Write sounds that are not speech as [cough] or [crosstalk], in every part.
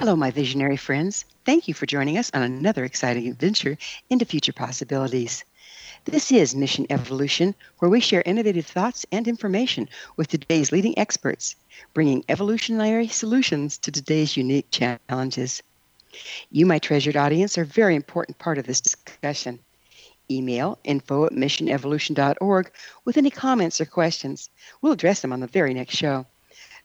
Hello, my visionary friends. Thank you for joining us on another exciting adventure into future possibilities. This is Mission Evolution, where we share innovative thoughts and information with today's leading experts, bringing evolutionary solutions to today's unique challenges. You, my treasured audience, are a very important part of this discussion. Email info at missionevolution.org with any comments or questions. We'll address them on the very next show.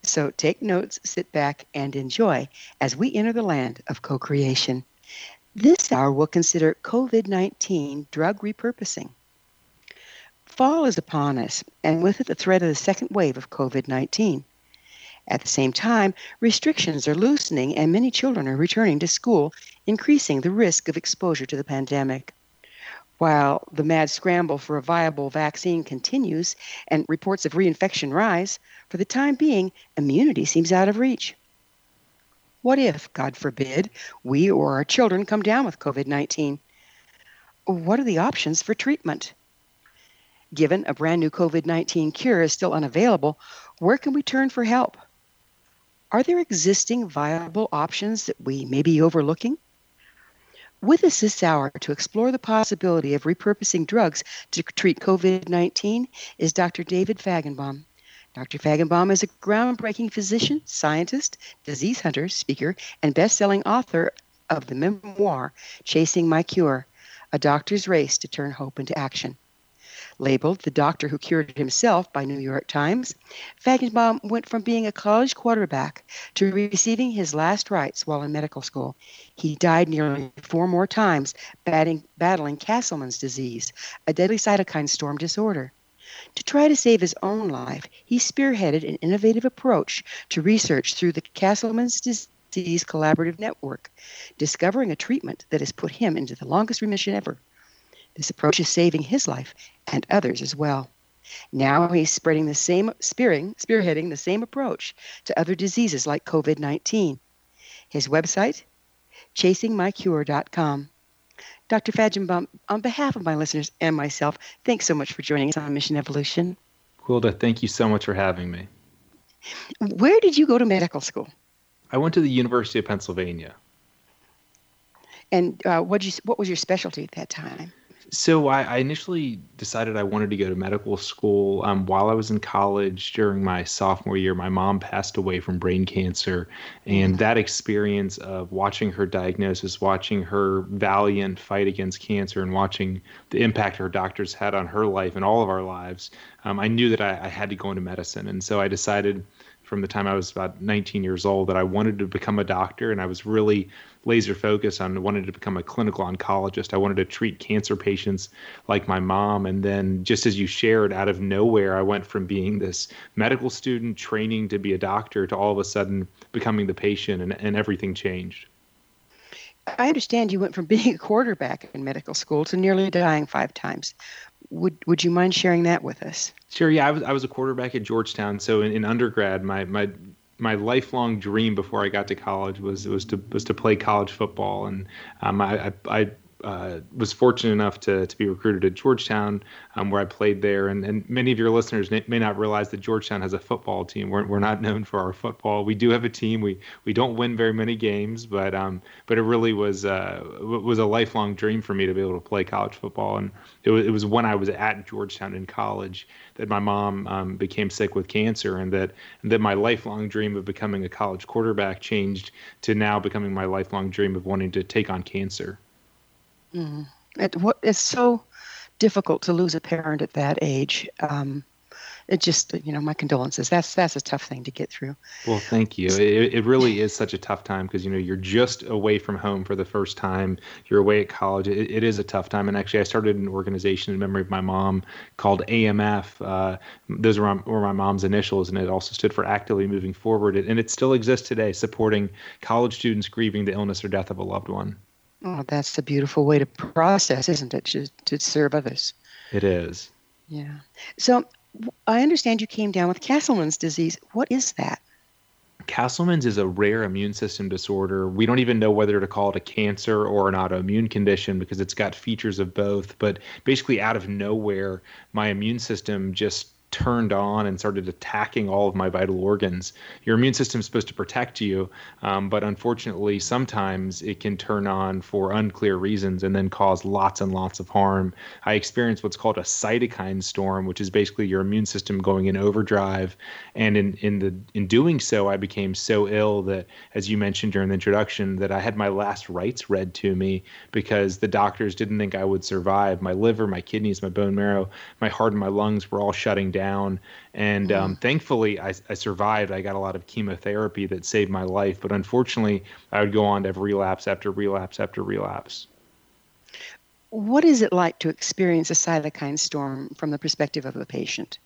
So take notes, sit back, and enjoy as we enter the land of co creation. This hour we'll consider COVID 19 drug repurposing. Fall is upon us, and with it the threat of the second wave of COVID 19. At the same time, restrictions are loosening and many children are returning to school, increasing the risk of exposure to the pandemic. While the mad scramble for a viable vaccine continues and reports of reinfection rise, for the time being, immunity seems out of reach. What if, God forbid, we or our children come down with COVID 19? What are the options for treatment? Given a brand new COVID 19 cure is still unavailable, where can we turn for help? Are there existing viable options that we may be overlooking? With us this hour to explore the possibility of repurposing drugs to treat COVID 19 is Dr. David Fajgenbaum. Dr. Fajgenbaum is a groundbreaking physician, scientist, disease hunter, speaker, and best selling author of the memoir Chasing My Cure A Doctor's Race to Turn Hope into Action. Labeled the doctor who cured himself by New York Times, Fajgenbaum went from being a college quarterback to receiving his last rites while in medical school. He died nearly four more times battling, battling Castleman's disease, a deadly cytokine storm disorder. To try to save his own life, he spearheaded an innovative approach to research through the Castleman's Disease Collaborative Network, discovering a treatment that has put him into the longest remission ever. This approach is saving his life and others as well. Now he's spreading the same spearing, spearheading the same approach to other diseases like COVID-19. His website, chasingmycure.com. Dr. Fajgenbaum, on behalf of my listeners and myself, thanks so much for joining us on Mission Evolution. Gwilda, thank you so much for having me. Where did you go to medical school? I went to the University of Pennsylvania. And uh, what you what was your specialty at that time? So I, I, initially decided I wanted to go to medical school. Um, while I was in college during my sophomore year, my mom passed away from brain cancer, and mm-hmm. that experience of watching her diagnosis, watching her valiant fight against cancer, and watching the impact her doctors had on her life and all of our lives, um, I knew that I, I had to go into medicine, and so I decided from the time I was about 19 years old that I wanted to become a doctor, and I was really laser focus on wanting to become a clinical oncologist. I wanted to treat cancer patients like my mom. And then, just as you shared, out of nowhere, I went from being this medical student training to be a doctor to all of a sudden becoming the patient, and, and everything changed. I understand you went from [laughs] being a quarterback in medical school to nearly dying five times. Would Would you mind sharing that with us? Sure. Yeah, I was I was a quarterback at Georgetown. So in, in undergrad, my my my lifelong dream before I got to college was was to was to play college football, and um, I, I uh, was fortunate enough to, to be recruited at Georgetown, um, where I played there. And, and many of your listeners may not realize that Georgetown has a football team. We're, we're not known for our football. We do have a team. We we don't win very many games, but um, but it really was uh, was a lifelong dream for me to be able to play college football. And it was, it was when I was at Georgetown in college that my mom um, became sick with cancer, and that and that my lifelong dream of becoming a college quarterback changed to now becoming my lifelong dream of wanting to take on cancer. Mm. It, what, it's so difficult to lose a parent at that age. Um, it just, you know, my condolences. That's that's a tough thing to get through. Well, thank you. It, it really is such a tough time because you know you're just away from home for the first time. You're away at college. It, it is a tough time. And actually, I started an organization in memory of my mom called AMF. Uh, those were my, were my mom's initials, and it also stood for Actively Moving Forward. And it still exists today, supporting college students grieving the illness or death of a loved one. Oh, that's a beautiful way to process, isn't it? To, to serve others. It is. Yeah. So I understand you came down with Castleman's disease. What is that? Castleman's is a rare immune system disorder. We don't even know whether to call it a cancer or an autoimmune condition because it's got features of both. But basically, out of nowhere, my immune system just turned on and started attacking all of my vital organs. Your immune system is supposed to protect you, um, but unfortunately, sometimes it can turn on for unclear reasons and then cause lots and lots of harm. I experienced what's called a cytokine storm, which is basically your immune system going in overdrive. And in in the in doing so, I became so ill that, as you mentioned during the introduction, that I had my last rites read to me because the doctors didn't think I would survive. My liver, my kidneys, my bone marrow, my heart, and my lungs were all shutting down down. And um, mm. thankfully, I, I, survived. I got a lot of chemotherapy that saved my life. But unfortunately, I would go on to have relapse after relapse after relapse. What is it like to experience a cytokine storm from the perspective of a patient?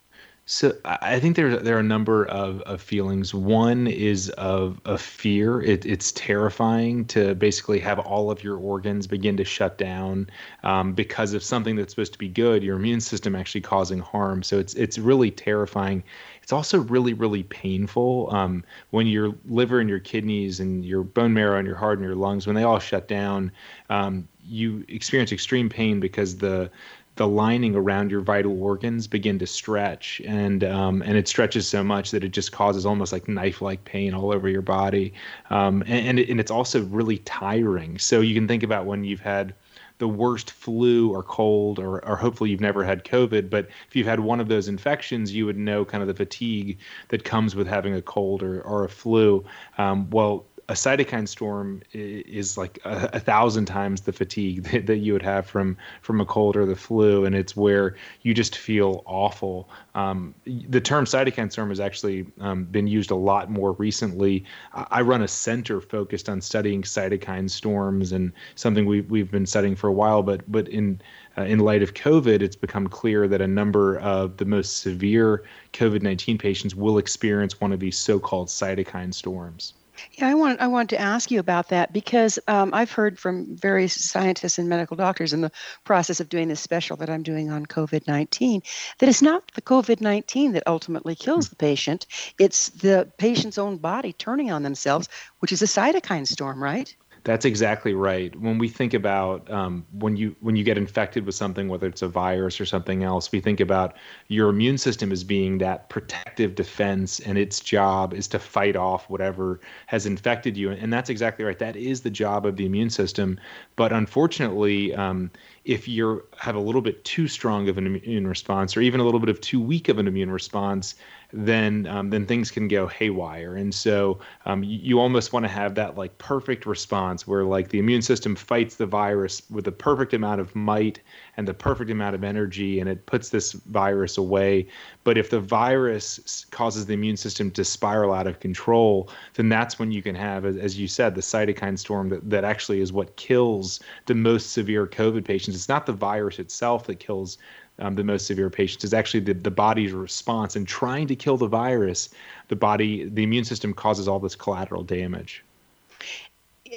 So I think there there are a number of, of feelings. One is of, of fear. It, it's terrifying to basically have all of your organs begin to shut down um, because of something that's supposed to be good. Your immune system actually causing harm. So it's it's really terrifying. It's also really really painful um, when your liver and your kidneys and your bone marrow and your heart and your lungs when they all shut down. Um, you experience extreme pain because the the lining around your vital organs begin to stretch and um, and it stretches so much that it just causes almost like knife-like pain all over your body. Um, and and, it, and it's also really tiring. So you can think about when you've had the worst flu or cold or, or hopefully you've never had covid but if you've had one of those infections you would know kind of the fatigue that comes with having a cold or, or a flu. Um, well a cytokine storm is like a, a thousand times the fatigue [laughs] that, that, you would have from from a cold or the flu, and it's where you just feel awful. Um, the term cytokine storm has actually um, been used a lot more recently. I run a center focused on studying cytokine storms, and something we we've been studying for a while. But but in uh, in light of COVID, it's become clear that a number of the most severe COVID 19 patients will experience one of these so called cytokine storms. Yeah, I want I want to ask you about that because um, I've heard from various scientists and medical doctors in the process of doing this special that I'm doing on COVID nineteen that it's not the COVID nineteen that ultimately kills the patient; it's the patient's own body turning on themselves, which is a cytokine storm, right? That's exactly right. When we think about um, when you when you get infected with something, whether it's a virus or something else, we think about your immune system as being that protective defense, and its job is to fight off whatever has infected you. And that's exactly right. That is the job of the immune system. But unfortunately, um, if you have a little bit too strong of an immune response, or even a little bit of too weak of an immune response, then um, then things can go haywire. And so um, you, you, almost want to have that like perfect response where like the immune system fights the virus with the perfect amount of might and the perfect amount of energy, and it puts this virus away. But if the virus causes the immune system to spiral out of control, then that's when you can have, as you said, the cytokine storm that, that actually is what kills the most severe COVID patients. It's not the virus itself that kills um, the most severe patients. Is actually the, the body's response. In trying to kill the virus the body the immune system causes all this collateral damage.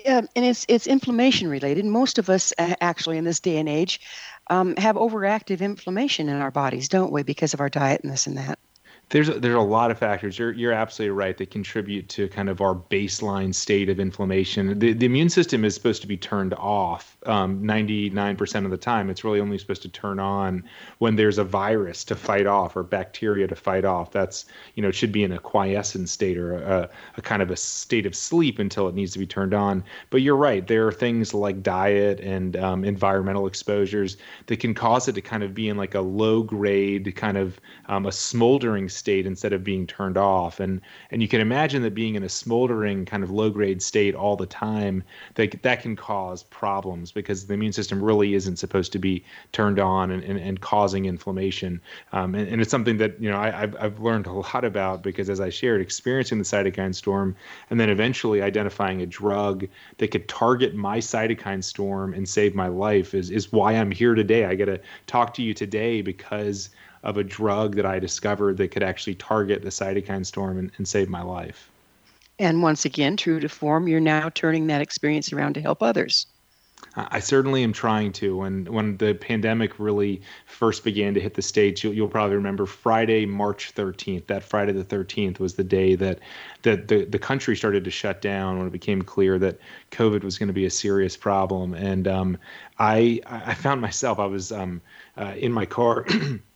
And it's it's inflammation related. Most of us actually in this day and age um, have overactive inflammation in our bodies don't we because of our diet and this and that There's a, there's a lot of factors. You're you're absolutely right that contribute to kind of our baseline state of inflammation. The the immune system is supposed to be turned off um, 99% of the time. It's really only supposed to turn on when there's a virus to fight off or bacteria to fight off. That's you know it should be in a quiescent state or a, a kind of a state of sleep until it needs to be turned on. But you're right. There are things like diet and um, environmental exposures that can cause it to kind of be in like a low grade kind of um, a smoldering state instead of being turned off. And and you can imagine that being in a smoldering kind of low grade state all the time that that can cause problems because the immune system really isn't supposed to be turned on and, and, and causing inflammation. Um, and, and, it's something that you know I, have I've learned a lot about because as I shared, experiencing the cytokine storm and then eventually identifying a drug that could target my cytokine storm and save my life is is why I'm here today. I get to talk to you today because of a drug that I discovered that could actually target the cytokine storm and, and save my life. And once again, true to form, you're now turning that experience around to help others. I certainly am trying to. When when the pandemic really first began to hit the states, you'll, you'll probably remember Friday, March 13th. That Friday the 13th was the day that that the, the country started to shut down when it became clear that COVID was going to be a serious problem. And um, I I found myself I was um, uh, in my car. [clears throat]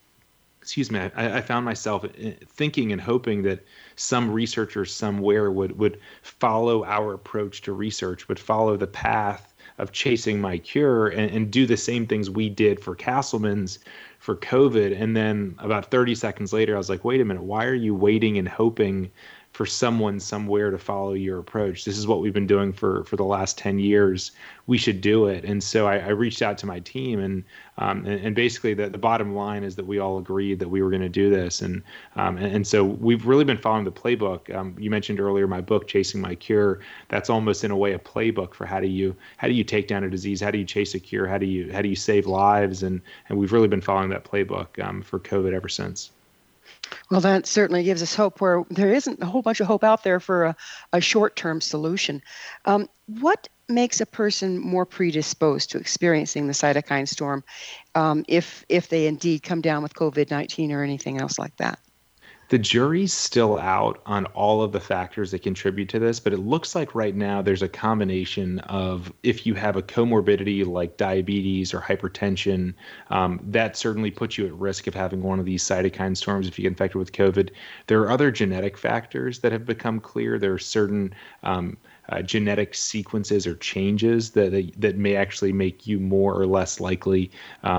excuse me, I, I, found myself uh, thinking and hoping that some researcher somewhere would would follow our approach to research, would follow the path of chasing my cure and, and do the same things we did for Castleman's for COVID. And then about 30 seconds later, I was like, wait a minute, why are you waiting and hoping for someone somewhere to follow your approach. This is what we've been doing for for the last ten years. We should do it. And so I, I reached out to my team, and um, and, and, basically the, the bottom line is that we all agreed that we were going to do this, and, um, and, and so we've really been following the playbook. Um, you mentioned earlier my book, Chasing My Cure. That's almost in a way a playbook for how do you how do you take down a disease, how do you chase a cure, how do you how do you save lives, and and we've really been following that playbook um, for COVID ever since. Well, that certainly gives us hope where there isn't a whole bunch of hope out there for a, a short term solution. Um, what makes a person more predisposed to experiencing the cytokine storm um, if, if they indeed come down with COVID 19 or anything else like that? The jury's still out on all of the factors that contribute to this, but it looks like right now there's a combination of if you have a comorbidity like diabetes or hypertension, um, that certainly puts you at risk of having one of these cytokine storms if you get infected with COVID. There are other genetic factors that have become clear. There are certain um, uh, genetic sequences or changes that, that, may actually make you more or less likely um,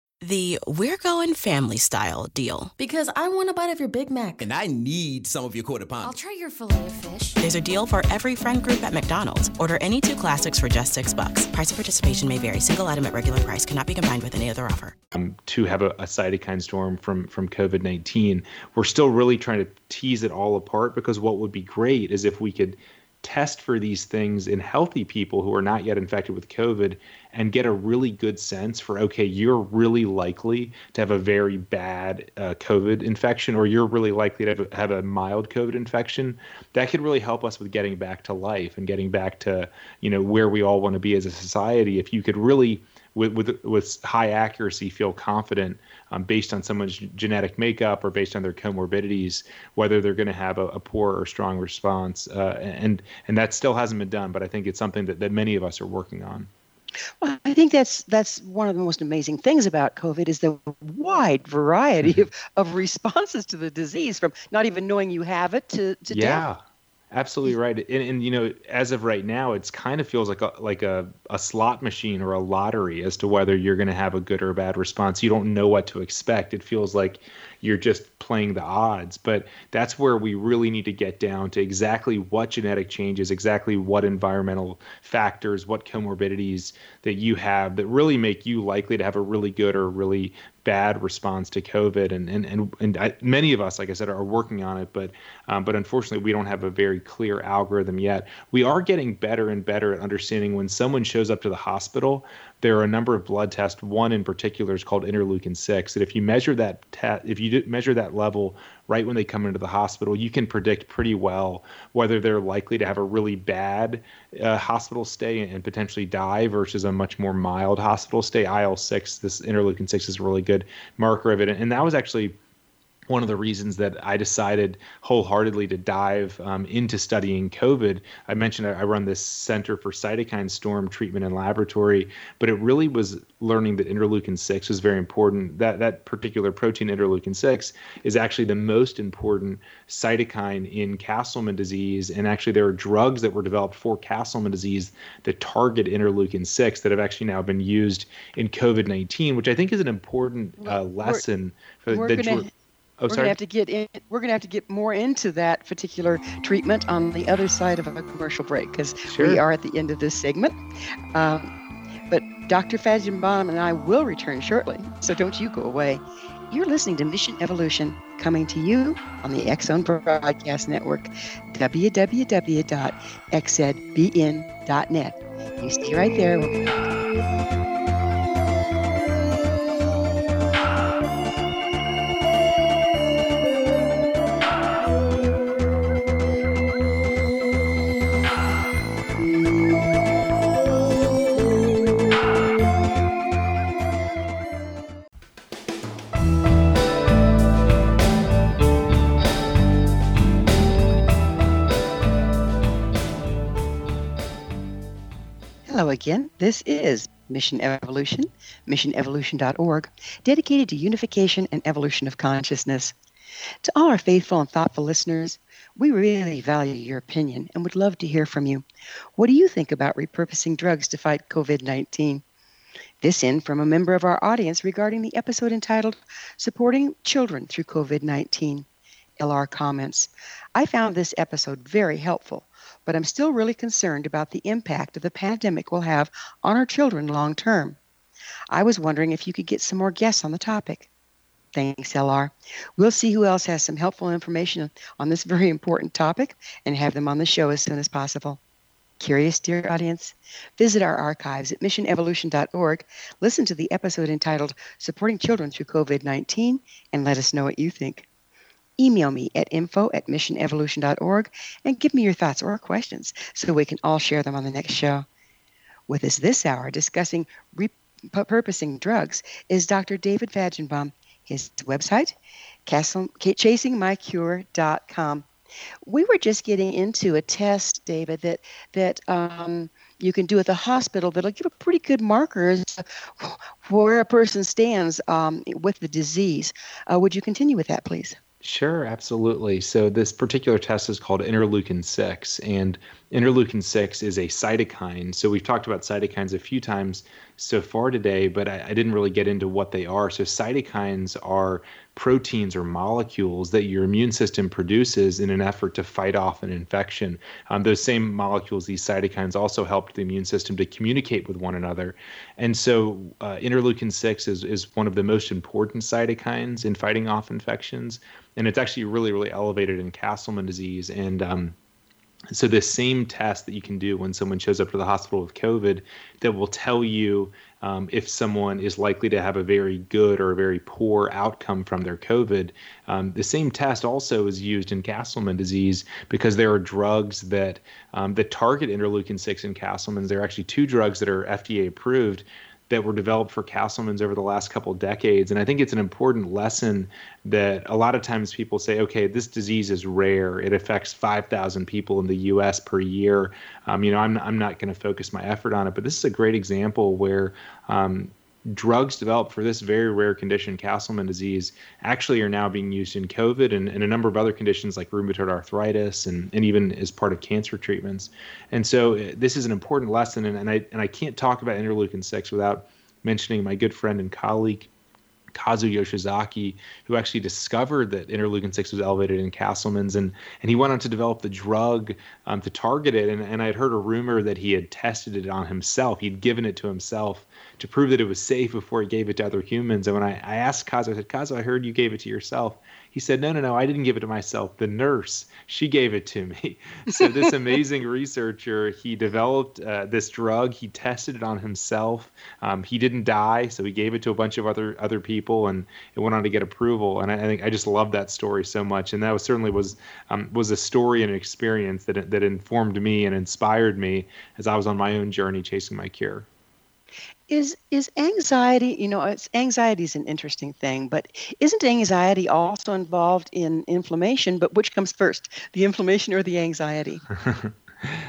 The We're Going Family Style deal. Because I want a bite of your Big Mac. And I need some of your quarter pound. I'll try your filet of fish. There's a deal for every friend group at McDonald's. Order any two classics for just six bucks. Price of participation may vary. Single item at regular price cannot be combined with any other offer. Um, to have a, a cytokine storm from from COVID nineteen, we're still really trying to tease it all apart because what would be great is if we could test for these things in healthy people who are not yet infected with COVID and get a really good sense for okay, you're really likely to have a very bad uh, COVID infection, or you're really likely to have a, have a mild COVID infection. That could really help us with getting back to life and getting back to you know where we all want to be as a society. If you could really with with with high accuracy feel confident um, based on someone's genetic makeup or based on their comorbidities whether they're going to have a, a, poor or strong response uh, and and that still hasn't been done but I think it's something that, that many of us are working on. Well, I think that's that's one of the most amazing things about COVID is the wide variety mm-hmm. of, of responses to the disease, from not even knowing you have it to, to yeah. death. Absolutely right, and, and you know, as of right now, it's kind of feels like a like a, a slot machine or a lottery as to whether you're going to have a good or a bad response. You don't know what to expect. It feels like you're just playing the odds. But that's where we really need to get down to exactly what genetic changes, exactly what environmental factors, what comorbidities that you have that really make you likely to have a really good or really bad response to COVID. And and and, and I, many of us, like I said, are working on it, but um, but unfortunately, we don't have a very clear algorithm yet. We are getting better and better at understanding when someone shows up to the hospital there are a number of blood tests. One in particular is called interleukin six. That if you measure that te- if you measure that level right when they come into the hospital, you can predict pretty well whether they're likely to have a really bad uh, hospital stay and potentially die versus a much more mild hospital stay. IL six, this interleukin six, is a really good marker of it, and that was actually one of the reasons that I decided wholeheartedly to dive um, into studying COVID. I mentioned I run this Center for Cytokine Storm Treatment and Laboratory, but it really was learning that interleukin 6 was very important. That, that particular protein, interleukin 6, is actually the most important cytokine in Castleman disease. And actually, there are drugs that were developed for Castleman disease that target interleukin 6 that have actually now been used in COVID 19, which I think is an important uh, lesson. We're, for the, gonna, Oh, we're gonna have to get in. We're gonna have to get more into that particular treatment on the other side of a commercial break because sure. we are at the end of this segment. Um, but Dr. Fajgenbaum and I will return shortly, so don't you go away. You're listening to Mission Evolution, coming to you on the X Zone Broadcast Network, www.xzbn.net. You stay right there. Again. This is Mission Evolution, missionevolution.org, dedicated to unification and evolution of consciousness. To all our faithful and thoughtful listeners, we really value your opinion and would love to hear from you. What do you think about repurposing drugs to fight COVID 19? This in from a member of our audience regarding the episode entitled Supporting Children Through COVID 19. LR comments I found this episode very helpful but I'm still really concerned about the impact of the pandemic will have on our children long term. I was wondering if you could get some more guests on the topic. Thanks, LR. We'll see who else has some helpful information on this very important topic and have them on the show as soon as possible. Curious, dear audience? Visit our archives at missionevolution.org, listen to the episode entitled Supporting Children Through COVID 19, and let us know what you think email me at info at missionevolution.org and give me your thoughts or questions so we can all share them on the next show. With us this hour discussing repurposing drugs is Dr. David Fajgenbaum. His website, chasingmycure.com. We were just getting into a test, David, that that um, you can do at the hospital that'll give a pretty good marker as where a person stands um, with the disease. Uh, would you continue with that, please? Sure, absolutely. So this particular test is called interleukin 6 and interleukin 6 is a cytokine. So we've talked about cytokines a few times so far today, but I, I didn't really get into what they are. So cytokines are proteins or molecules that your immune system produces in an effort to fight off an infection. Um, those same molecules, these cytokines, also help the immune system to communicate with one another. And so, uh, interleukin 6 is, is one of the most important cytokines in fighting off infections. And it's actually really, really elevated in Castleman disease. And um, so, this same test that you can do when someone shows up to the hospital with COVID that will tell you um, if someone is likely to have a very good or a very poor outcome from their COVID. Um, the same test also is used in Castleman disease because there are drugs that um, that target interleukin six in Castleman's. There are actually two drugs that are FDA approved that were developed for Castleman's over the last couple decades. And I think it's an important lesson that a lot of times people say, okay, this disease is rare. It affects 5,000 people in the U.S. per year. Um, you know, I'm, I'm not going to focus my effort on it, but this is a great example where um, drugs developed for this very rare condition, Castleman disease, actually are now being used in COVID and, and, a number of other conditions like rheumatoid arthritis and, and even as part of cancer treatments. And so uh, this is an important lesson. And, and, I, and I can't talk about interleukin 6 without mentioning my good friend and colleague, Kazu Yoshizaki, who actually discovered that interleukin 6 was elevated in Castleman's. And, and he went on to develop the drug um, to target it. And, and I'd heard a rumor that he had tested it on himself, he'd given it to himself to prove that it was safe before he gave it to other humans. And when I, I asked Kazu, I said, Kazu, I heard you gave it to yourself. He said, No, no, no, I didn't give it to myself. The nurse, she gave it to me. [laughs] So, this amazing researcher, he developed uh, this drug. He tested it on himself. Um, he didn't die, so he gave it to a bunch of other other people, and it went on to get approval. And I, I think I just love that story so much. And that was certainly was um, was a story and an experience that that informed me and inspired me as I was on my own journey chasing my cure is is anxiety you know it's anxiety is an interesting thing but isn't anxiety also involved in inflammation but which comes first the inflammation or the anxiety [laughs]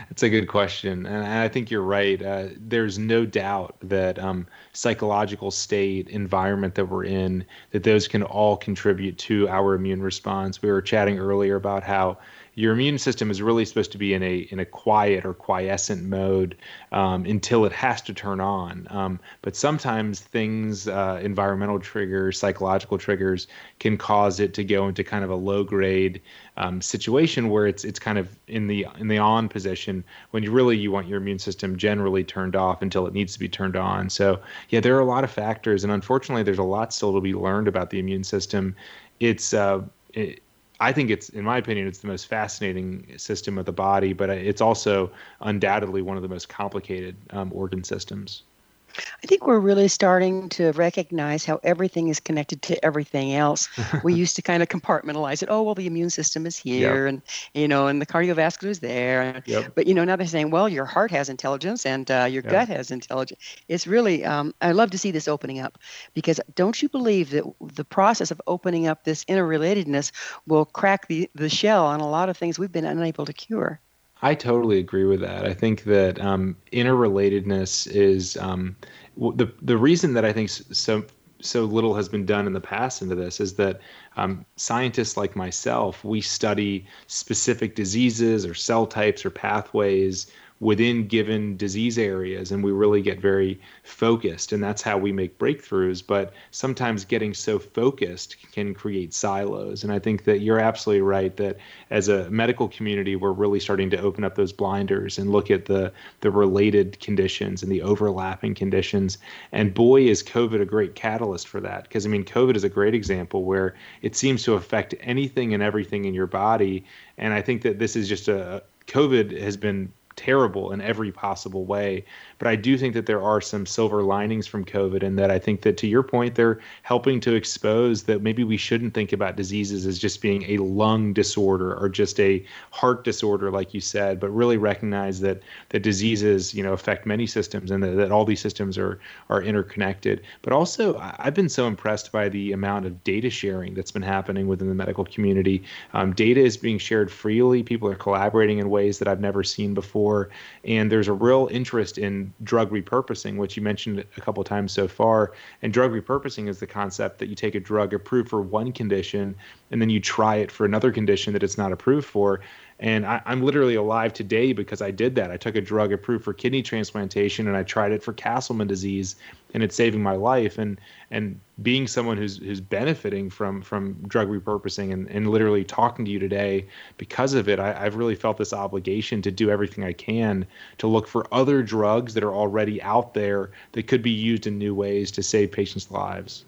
That's a good question, and I think you're right. Uh, there's no doubt that um, psychological state, environment that we're in, that those can all contribute to our immune response. We were chatting earlier about how your immune system is really supposed to be in a in a quiet or quiescent mode um, until it has to turn on. Um, but sometimes things, uh, environmental triggers, psychological triggers, can cause it to go into kind of a low grade um, situation where it's it's kind of in the in the on position when you really you want your immune system generally turned off until it needs to be turned on. So yeah, there are a lot of factors, and unfortunately, there's a lot still to be learned about the immune system. It's uh, it, I think it's, in my opinion, it's the most fascinating system of the body, but it's also undoubtedly one of the most complicated um, organ systems. I think we're really starting to recognize how everything is connected to everything else. we [laughs] used to kind of compartmentalize it. Oh, well, the immune system is here, yep. and you know, and the cardiovascular is there. Yep. But you know, now they're saying, well, your heart has intelligence and uh, your yep. gut has intelligence. It's really, um, I love to see this opening up, because don't you believe that the process of opening up this interrelatedness will crack the the shell on a lot of things we've been unable to cure? I totally agree with that. I think that um, interrelatedness is um, the the reason that I think so so little has been done in the past into this is that um, scientists like myself we study specific diseases or cell types or pathways within given disease areas and we really get very focused and that's how we make breakthroughs. But sometimes getting so focused can create silos. And i think that you're absolutely right that as a medical community we're really starting to open up those blinders and look at the the related conditions and the overlapping conditions. And boy is covid a great catalyst for that because i mean covid is a great example where it seems to affect anything and everything in your body. And i think that this is just a covid has been terrible in every possible way. But I do think that there are some silver linings from COVID, and that I think that to your point, they're helping to expose that maybe we shouldn't think about diseases as just being a lung disorder or just a heart disorder, like you said, but really recognize that that diseases, you know, affect many systems, and that, that all these systems are are interconnected. But also, I've been so impressed by the amount of data sharing that's been happening within the medical community. Um, data is being shared freely. People are collaborating in ways that I've never seen before before. And there's a real interest in drug repurposing, which you mentioned a couple times so far. And drug repurposing is the concept that you take a drug approved for one condition and then you try it for another condition that it's not approved for. And I, am literally alive today because I did that. I took a drug approved for kidney transplantation and I tried it for Castleman disease, and it's saving my life. And and being someone who's who's benefiting from from drug repurposing and, and literally talking to you today because of it, I, I've really felt this obligation to do everything I can to look for other drugs that are already out there that could be used in new ways to save patients' lives.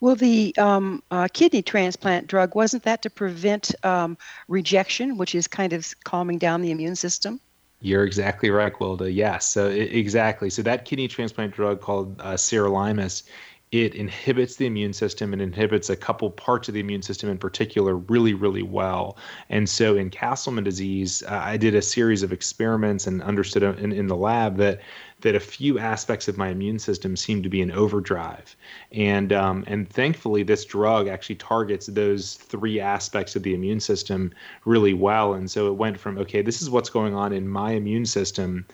Well, the um, uh, kidney transplant drug wasn't that to prevent um, rejection, which is kind of calming down the immune system? You're exactly right, Gwilda. Yes, so it, exactly. So that kidney transplant drug called uh, sirolimus, it inhibits the immune system and inhibits a couple parts of the immune system in particular really, really well. And so in Castleman disease, uh, I did a series of experiments and understood in, in the lab that that a few aspects of my immune system seem to be in overdrive, and um, and thankfully this drug actually targets those three aspects of the immune system really well. And so it went from okay, this is what's going on in my immune system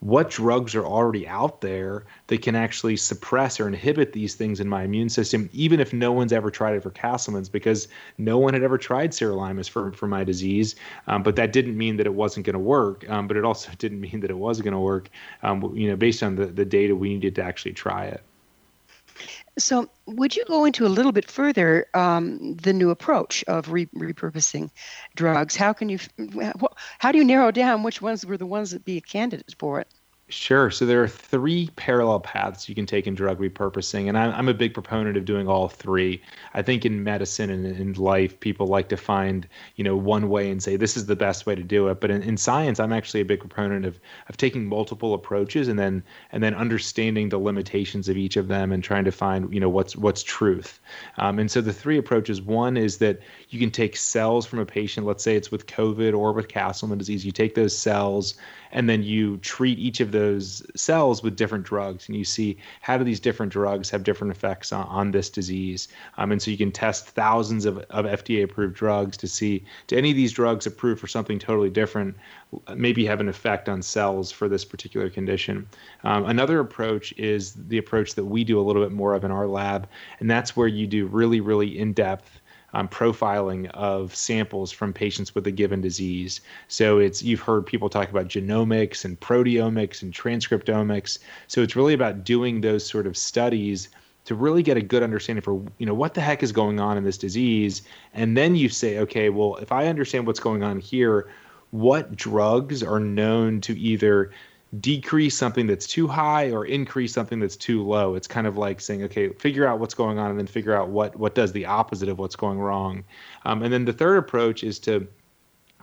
what drugs are already out there that can actually suppress or inhibit these things in my immune system, even if no one's ever tried it for Castleman's, because no one had ever tried sirolimus for, for my disease. Um, but that didn't mean that it wasn't going to work. Um, but it also [laughs] didn't mean that it was going to work, um, you know, based on the, the data we needed to actually try it. So, would you go into a little bit further um, the new approach of re- repurposing drugs? How can you, how do you narrow down which ones were the ones that be a candidate for it? Sure. So there are three parallel paths you can take in drug repurposing, and I'm, I'm a big proponent of doing all three. I think in medicine and in life, people like to find you know one way and say this is the best way to do it. But in, in science, I'm actually a big proponent of of taking multiple approaches and then and then understanding the limitations of each of them and trying to find you know what's what's truth. Um, and so the three approaches. One is that you can take cells from a patient. Let's say it's with COVID or with Castleman disease. You take those cells and then you treat each of those cells with different drugs and you see how do these different drugs have different effects on, on this disease. Um, and so you can test thousands of, of fda approved drugs to see do any of these drugs approved for something totally different maybe have an effect on cells for this particular condition. Um, another approach is the approach that we do a little bit more of in our lab and that's where you do really really in-depth um, profiling of samples from patients with a given disease. So it's you've heard people talk about genomics and proteomics and transcriptomics. So it's really about doing those sort of studies to really get a good understanding for you know what the heck is going on in this disease and then you say okay well if i understand what's going on here what drugs are known to either decrease something that's too high or increase something that's too low. It's kind of like saying, okay, figure out what's going on and then figure out what what does the opposite of what's going wrong. Um, and then the third approach is to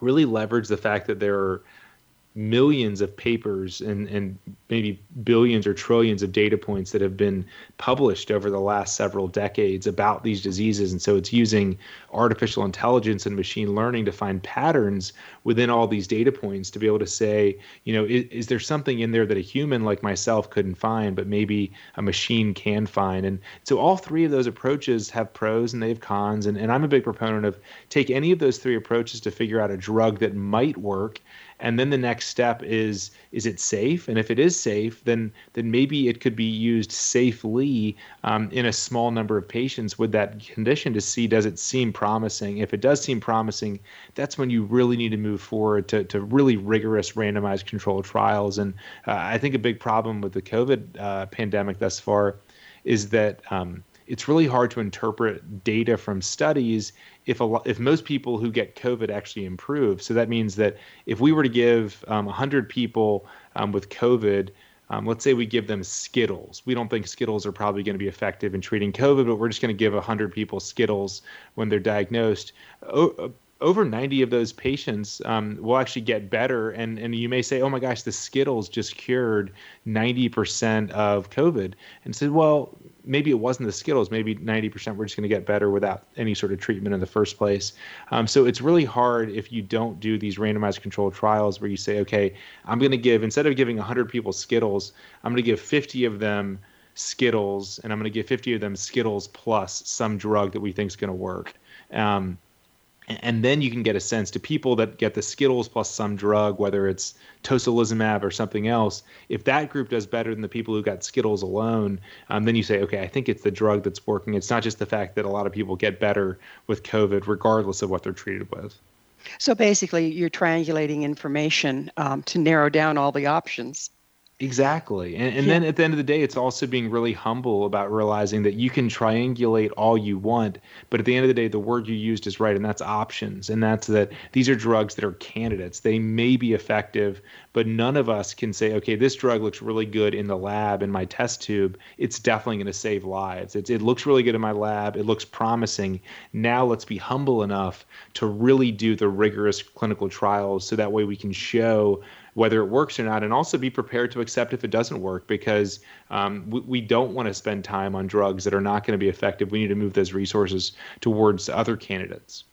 really leverage the fact that there are millions of papers and, and maybe billions or trillions of data points that have been published over the last several decades about these diseases. And so it's using artificial intelligence and machine learning to find patterns within all these data points to be able to say, you know, is, is there something in there that a human like myself couldn't find, but maybe a machine can find? And so all three of those approaches have pros and they have cons. And, and I'm a big proponent of take any of those three approaches to figure out a drug that might work and then the next step is is it safe? And if it is safe then then maybe it could be used safely um, in a small number of patients with that condition to see does it seem promising? If it does seem promising that's when you really need to move forward to, to really rigorous randomized controlled trials. And uh, i think a big problem with the covid uh, pandemic thus far is that um, it's really hard to interpret data from studies if a if most people who get COVID actually improve. So that means that if we were to give um, 100 people um, with COVID, um, let's say we give them Skittles. We don't think Skittles are probably going to be effective in treating COVID, but we're just going to give 100 people Skittles when they're diagnosed. O- over 90 of those patients um, will actually get better. And, and you may say, oh my gosh, the Skittles just cured 90% of COVID. And said, well, maybe it wasn't the Skittles. Maybe 90% we're just going to get better without any sort of treatment in the first place. Um, so it's really hard if you don't do these randomized controlled trials where you say, okay, I'm going to give, instead of giving 100 people Skittles, I'm going to give 50 of them Skittles, and I'm going to give 50 of them Skittles plus some drug that we think is going to work. Um, and then you can get a sense to people that get the Skittles plus some drug, whether it's tocilizumab or something else. If that group does better than the people who got Skittles alone, um, then you say, okay, I think it's the drug that's working. It's not just the fact that a lot of people get better with COVID, regardless of what they're treated with. So basically, you're triangulating information um, to narrow down all the options. Exactly. And, and yeah. then at the end of the day, it's also being really humble about realizing that you can triangulate all you want, but at the end of the day, the word you used is right, and that's options. And that's that these are drugs that are candidates. They may be effective, but none of us can say, okay, this drug looks really good in the lab in my test tube. It's definitely going to save lives. It's, it looks really good in my lab. It looks promising. Now let's be humble enough to really do the rigorous clinical trials so that way we can show whether it works or not, and also be prepared to accept if it doesn't work because um, we, we don't want to spend time on drugs that are not going to be effective. We need to move those resources towards other candidates.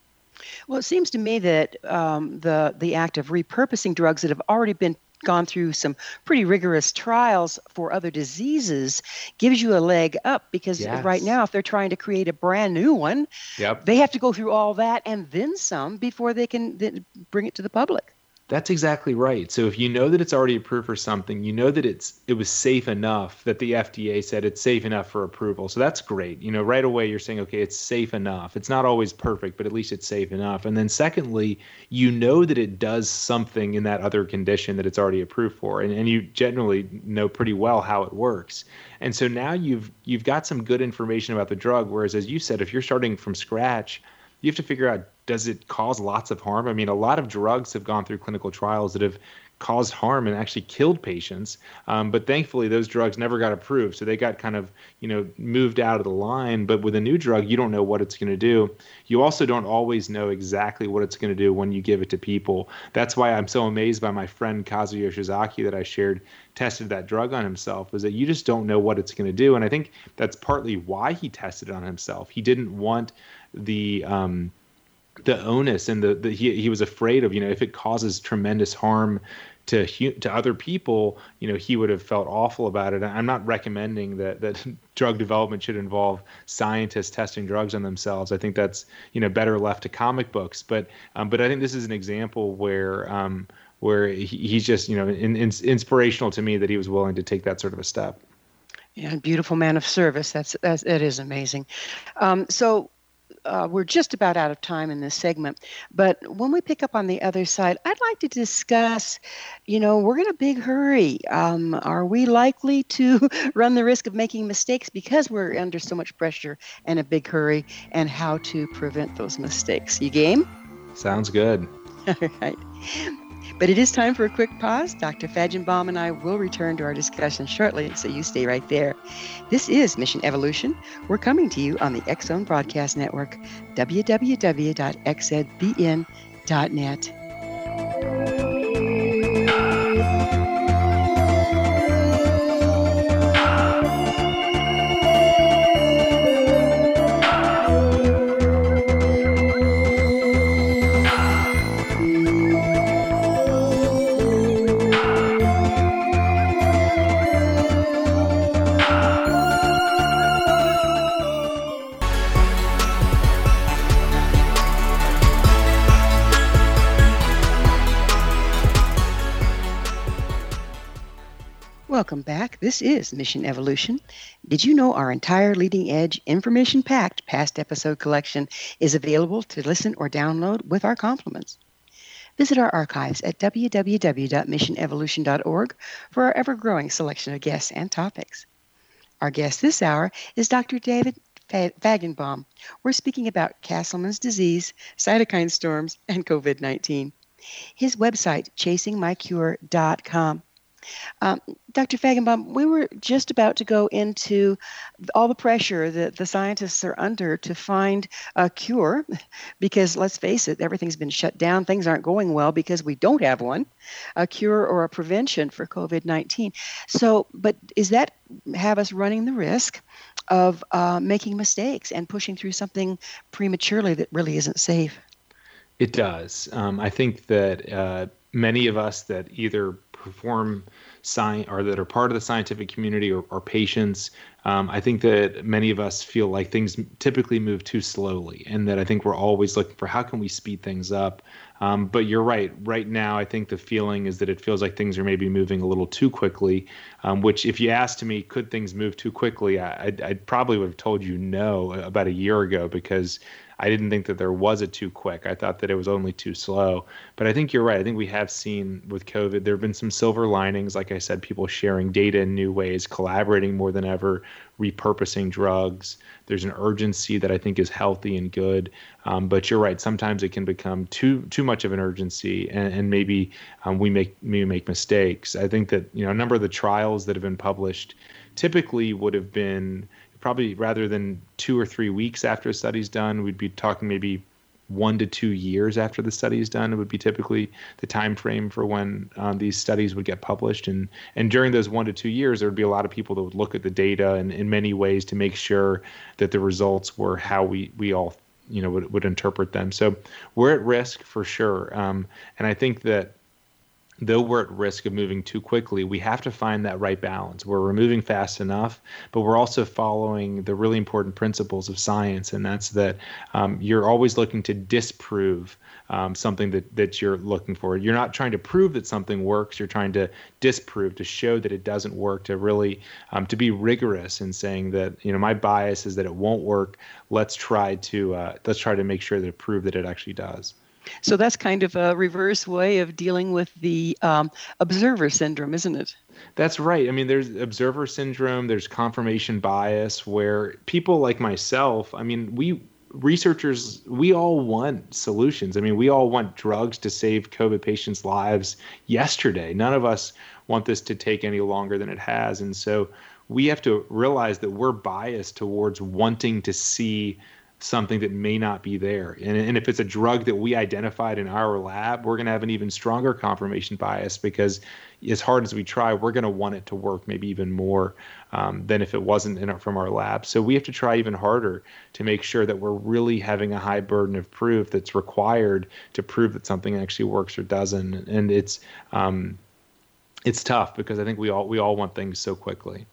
Well, it seems to me that um, the the act of repurposing drugs that have already been gone through some pretty rigorous trials for other diseases gives you a leg up because yes. right now if they're trying to create a brand new one yep. they have to go through all that and then some before they can bring it to the public that's exactly right. So if you know that it's already approved for something, you know that it's it was safe enough that the FDA said it's safe enough for approval. So that's great. You know, right away you're saying, okay, it's safe enough. It's not always perfect, but at least it's safe enough. And then secondly, you know that it does something in that other condition that it's already approved for. And, and you generally know pretty well how it works. And so now you've you've got some good information about the drug. Whereas as you said, if you're starting from scratch, you have to figure out does it cause lots of harm? I mean, a lot of drugs have gone through clinical trials that have caused harm and actually killed patients. Um, but thankfully, those drugs never got approved, so they got kind of you know moved out of the line. But with a new drug, you don't know what it's going to do. You also don't always know exactly what it's going to do when you give it to people. That's why I'm so amazed by my friend Kazuo Yoshizaki that I shared tested that drug on himself is that you just don't know what it's going to do and i think that's partly why he tested it on himself he didn't want the um, the onus and the, the he, he was afraid of you know if it causes tremendous harm to to other people, you know, he would have felt awful about it. I'm not recommending that that [laughs] drug development should involve scientists testing drugs on themselves. I think that's you know better left to comic books. But um, but I think this is an example where um, where he, he's just you know in, in, inspirational to me that he was willing to take that sort of a step. Yeah, beautiful man of service. That's, that's that is amazing. Um, so uh, we're just about out of time in this segment, but when we pick up on the other side, I'd like to discuss. You know, we're in a big hurry. Um, are we likely to [laughs] run the risk of making mistakes because we're under so much pressure and a big hurry, and how to prevent those mistakes? You game? Sounds good. [laughs] All right. But it is time for a quick pause. Dr. Fajgenbaum and I will return to our discussion shortly, so you stay right there. This is Mission Evolution. We're coming to you on the Zone Broadcast Network, www.xzbn.net. This is Mission Evolution. Did you know our entire leading edge, information packed past episode collection is available to listen or download with our compliments? Visit our archives at www.missionevolution.org for our ever growing selection of guests and topics. Our guest this hour is Dr. David Fajgenbaum. We're speaking about Castleman's disease, cytokine storms, and COVID 19. His website, chasingmycure.com. Um, Dr. Fajgenbaum, we were just about to go into all the pressure that the scientists are under to find a cure, [laughs] because let's face it, everything's been shut down. Things aren't going well because we don't have one, a cure or a prevention for COVID 19. So, but is that have us running the risk of uh, making mistakes and pushing through something prematurely that really isn't safe? It does. Um, I think that uh, many of us that either perform science or that are part of the scientific community or, or patients um, i think that many of us feel like things typically move too slowly and that i think we're always looking for how can we speed things up. Um, but you're right. Right now i think the feeling is that it feels like things are maybe moving a little too quickly um, which if you asked me could things move too quickly? I, I'd, I'd probably would have told you no about a year ago because I didn't think that there was a too quick. I thought that it was only too slow. But I think you're right. I think we have seen with COVID, there have been some silver linings. Like I said, people sharing data in new ways, collaborating more than ever, repurposing drugs. There's an urgency that I think is healthy and good. Um, but you're right. Sometimes it can become too too much of an urgency, and, and maybe um, we make maybe make mistakes. I think that you know a number of the trials that have been published typically would have been probably rather than two or three weeks after a study's done, we'd be talking maybe one to two years after the study is done. It would be typically the time frame for when um, these studies would get published, and and during those one to two years, there would be a lot of people that would look at the data and in many ways to make sure that the results were how we we all you know would, would interpret them. So we're at risk for sure, um, and I think that though we're at risk of moving too quickly, we have to find that right balance where we're moving fast enough, but we're also following the really important principles of science, and that's that um, you're always looking to disprove um, something that, that you're looking for. You're not trying to prove that something works. You're trying to disprove, to show that it doesn't work, to really um, to be rigorous in saying that you know my bias is that it won't work. Let's try to uh, let's try to make sure to prove that it actually does. So that's kind of a reverse way of dealing with the um, observer syndrome, isn't it? That's right. I mean, there's observer syndrome, there's confirmation bias, where people like myself, I mean, we researchers, we all want solutions. I mean, we all want drugs to save COVID patients' lives yesterday. None of us want this to take any longer than it has. And so we have to realize that we're biased towards wanting to see something that may not be there. And, and if it's a drug that we identified in our lab, we're going to have an even stronger confirmation bias because as hard as we try, we're going to want it to work maybe even more um, than if it wasn't our, from our lab. So we have to try even harder to make sure that we're really having a high burden of proof that's required to prove that something actually works or doesn't. And it's um, it's tough because I think we all we all want things so quickly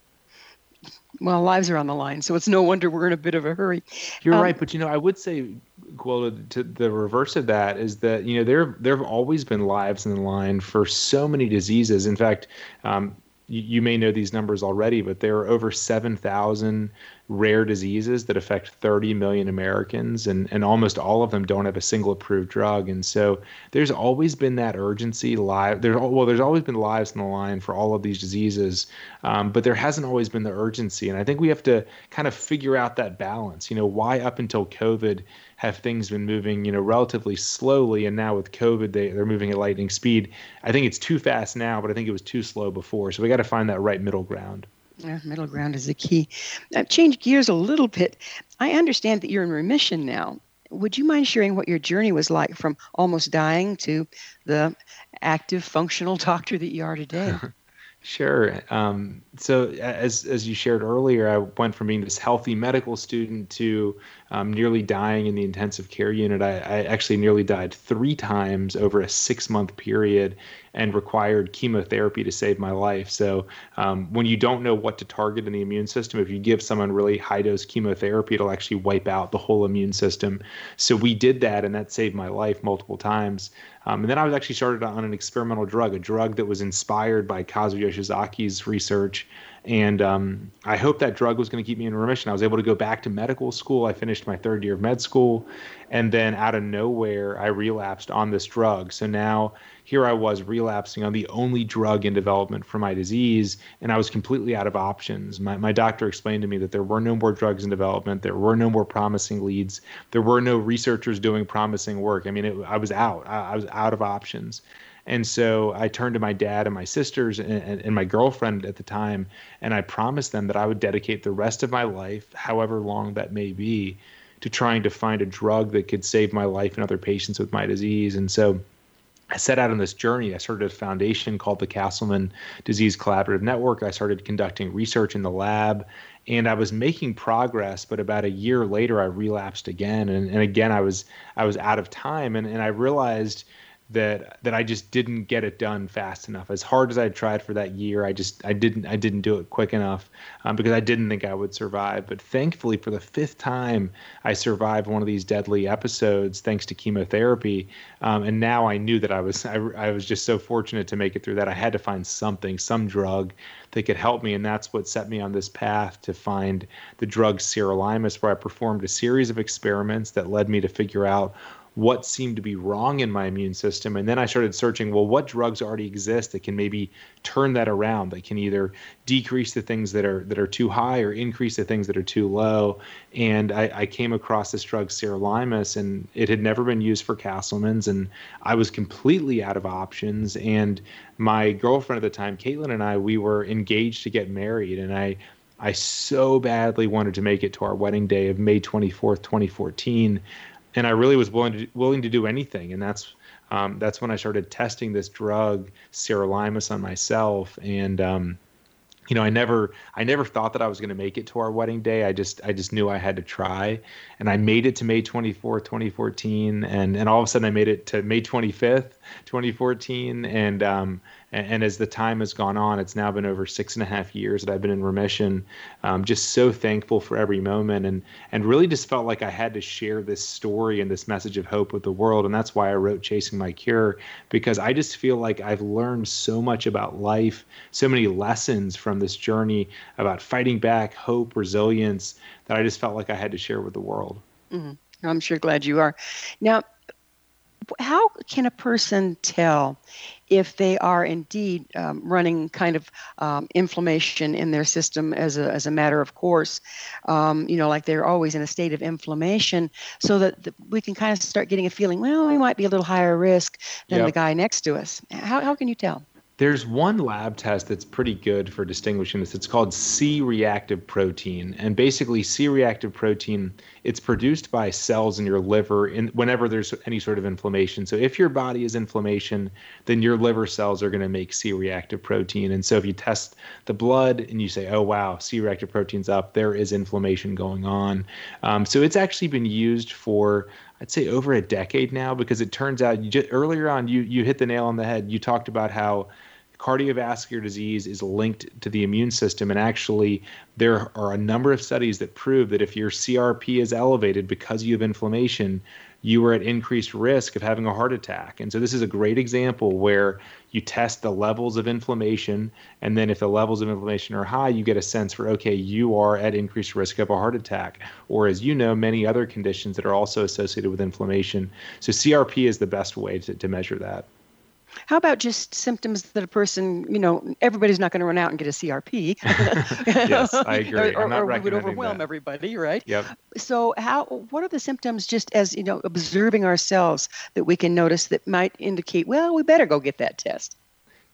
well, lives are on the line, so it's no wonder we're in a bit of a hurry. You're um, right, but you know, I would say, Gwilda, to the reverse of that is that you know there there have always been lives in the line for so many diseases. In fact, um, you, may know these numbers already, but there are over seven thousand rare diseases that affect 30 million Americans, and, and almost all of them don't have a single approved drug. And so there's always been that urgency. Live, there's well, there's always been lives in the line for all of these diseases, um, but there hasn't always been the urgency. And I think we have to kind of figure out that balance. You know, why up until COVID have things been moving, you know, relatively slowly, and now with COVID they they're moving at lightning speed. I think it's too fast now, but I think it was too slow before. So we got to find that right middle ground. Yeah, middle ground is the key. Uh, change gears a little bit. I understand that you're in remission now. Would you mind sharing what your journey was like from almost dying to the active, functional [laughs] doctor that you are today? [laughs] Sure. Um, so as as you shared earlier, I went from being this healthy medical student to um, nearly dying in the intensive care unit. I, I, actually nearly died three times over a six month period and required chemotherapy to save my life. So um, when you don't know what to target in the immune system, if you give someone really high dose chemotherapy, it'll actually wipe out the whole immune system. So we did that, and that saved my life multiple times. Um, and then I was actually started on an experimental drug, a drug that was inspired by Kazuo Yoshizaki's research. And um, I hoped that drug was going to keep me in remission. I was able to go back to medical school. I finished my third year of med school. And then out of nowhere, I relapsed on this drug. So now here I was relapsing on the only drug in development for my disease, and I was completely out of options. My, my doctor explained to me that there were no more drugs in development, there were no more promising leads, there were no researchers doing promising work. I mean, it, I was out. I, I was out of options. And so I turned to my dad and my sisters and, and, and, my girlfriend at the time, and I promised them that I would dedicate the rest of my life, however long that may be, to trying to find a drug that could save my life and other patients with my disease. And so I set out on this journey. I started a foundation called the Castleman Disease Collaborative Network. I started conducting research in the lab and I was making progress, but about a year later I relapsed again. And, and again I was I was out of time and, and I realized that that I just didn't get it done fast enough. As hard as I tried for that year, I just I didn't I didn't do it quick enough um, because I didn't think I would survive. But thankfully, for the fifth time, I survived one of these deadly episodes thanks to chemotherapy. Um, and now I knew that I was I, I was just so fortunate to make it through that. I had to find something, some drug that could help me, and that's what set me on this path to find the drug sirolimus, where I performed a series of experiments that led me to figure out what seemed to be wrong in my immune system. And then I started searching, well, what drugs already exist that can maybe turn that around? That can either decrease the things that are that are too high or increase the things that are too low. And I, I came across this drug sirolimus, and it had never been used for Castleman's, and I was completely out of options. And my girlfriend at the time, Caitlin, and I, we were engaged to get married, and I I so badly wanted to make it to our wedding day of May 24th, 2014 and I really was willing to willing to do anything, and that's um, that's when I started testing this drug, sirolimus, on myself, and um, you know, I never I never thought that I was going to make it to our wedding day. I just I just knew I had to try, and I made it to May 24th, 2014, and and all of a sudden I made it to May 25th, 2014, and um, and, and, as the time has gone on, it's now been over six and a half years that I've been in remission. Um, just so thankful for every moment, and and really just felt like I had to share this story and this message of hope with the world, and that's why I wrote "Chasing My Cure" because I just feel like I've learned so much about life, so many lessons from this journey about fighting back, hope, resilience that I just felt like I had to share with the world. Mm-hmm. I'm sure glad you are. Now, how can a person tell if they are indeed um, running kind of um, inflammation in their system as a, as a matter of course, um, you know, like they're always in a state of inflammation, so that the, we can kind of start getting a feeling, well, we might be a little higher risk than Yep. the guy next to us. How, how can you tell? There's one lab test that's pretty good for distinguishing this. It's called C-reactive protein, and basically C-reactive protein it's produced by cells in your liver in whenever there's any sort of inflammation. So if your body is inflammation, then your liver cells are going to make C-reactive protein. And so if you test the blood and you say, "Oh wow, C-reactive protein's up," there is inflammation going on. Um, so it's actually been used for I'd say over a decade now because it turns out just, earlier on you you hit the nail on the head. You talked about how cardiovascular disease is linked to the immune system. And actually there are a number of studies that prove that if your CRP is elevated because you have inflammation you are at increased risk of having a heart attack. And so this is a great example where you test the levels of inflammation and then if the levels of inflammation are high you get a sense for okay you are at increased risk of a heart attack. Or as you know many other conditions that are also associated with inflammation. So crp is the best way to, to measure that How about just symptoms that a person, you know, everybody's not going to run out and get a CRP. [laughs] Yes, I [laughs] agree. or, or we would overwhelm that. everybody, right? yep So, how? What are the symptoms, just as you know, observing ourselves that we can notice that might indicate, well, we better go get that test.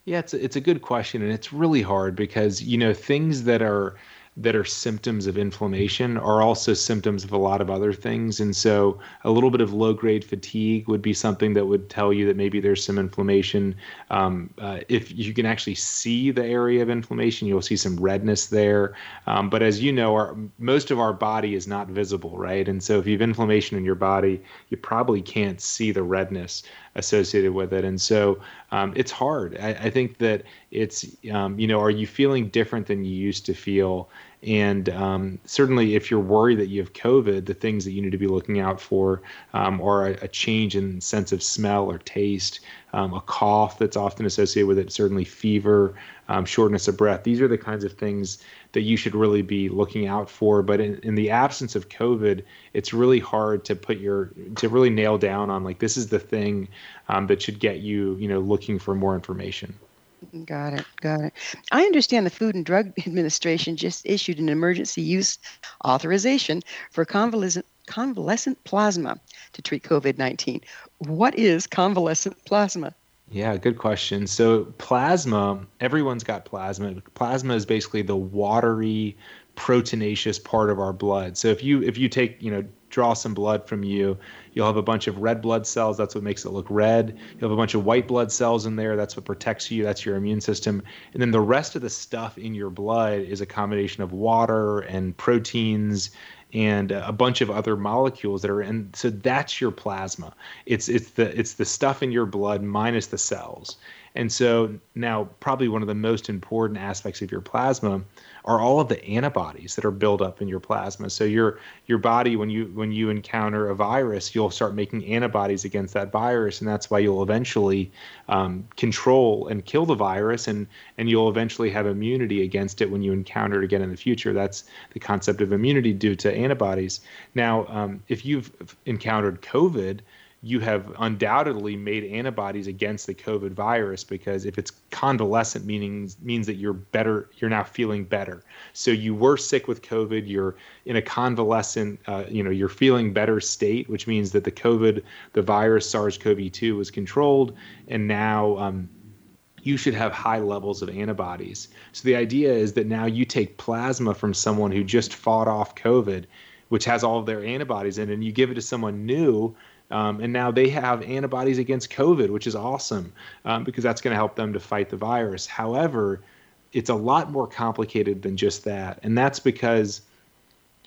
Yeah, it's a, it's a good question, and it's really hard because you know things that are that are symptoms of inflammation are also symptoms of a lot of other things, and so a little bit of low grade fatigue would be something that would tell you that maybe there's some inflammation. Um, uh, if you can actually see the area of inflammation, you'll see some redness there. Um, but as you know, our most of our body is not visible, right? And so if you have inflammation in your body, you probably can't see the redness associated with it. And so um, it's hard. I, I think that it's, um, you know, are you feeling different than you used to feel? And um, certainly, if you're worried that you have COVID, the things that you need to be looking out for um, are a, a change in sense of smell or taste, um, a cough that's often associated with it, certainly fever, um, shortness of breath. These are the kinds of things that you should really be looking out for. But in, in the absence of COVID, it's really hard to put your to really nail down on like this is the thing um, that should get you, you know, looking for more information. Got it. Got it. I understand the Food and Drug [laughs] Administration just issued an emergency use authorization for convalescent convalescent plasma to treat COVID-19. What is convalescent plasma? Yeah, good question. So plasma, everyone's got plasma. Plasma is basically the watery, proteinaceous part of our blood. So if you if you take, you know, draw some blood from you, you'll have a bunch of red blood cells, that's what makes it look red. You'll have a bunch of white blood cells in there, that's what protects you, that's your immune system. And then the rest of the stuff in your blood is a combination of water and proteins and a bunch of other molecules that are in so that's your plasma. It's it's the it's the stuff in your blood minus the cells and so now probably one of the most important aspects of your plasma are all of the antibodies that are built up in your plasma. So your your body when you when you encounter a virus you'll start making antibodies against that virus and that's why you'll eventually um, control and kill the virus and and you'll eventually have immunity against it when you encounter it again in the future. That's the concept of immunity due to antibodies. Now um, if you've encountered covid you have undoubtedly made antibodies against the COVID virus because if it's convalescent, meaning means that you're better, you're now feeling better. So you were sick with COVID, you're in a convalescent, uh, you know, you're feeling better state, which means that the COVID, the virus SARS-CoV-2 was controlled, and now. Um, you should have high levels of antibodies. So the idea is that now you take plasma from someone who just fought off COVID, which has all of their antibodies in, and you give it to someone new um, and now they have antibodies against COVID, which is awesome um, because that's going to help them to fight the virus. However, it's a lot more complicated than just that. And that's because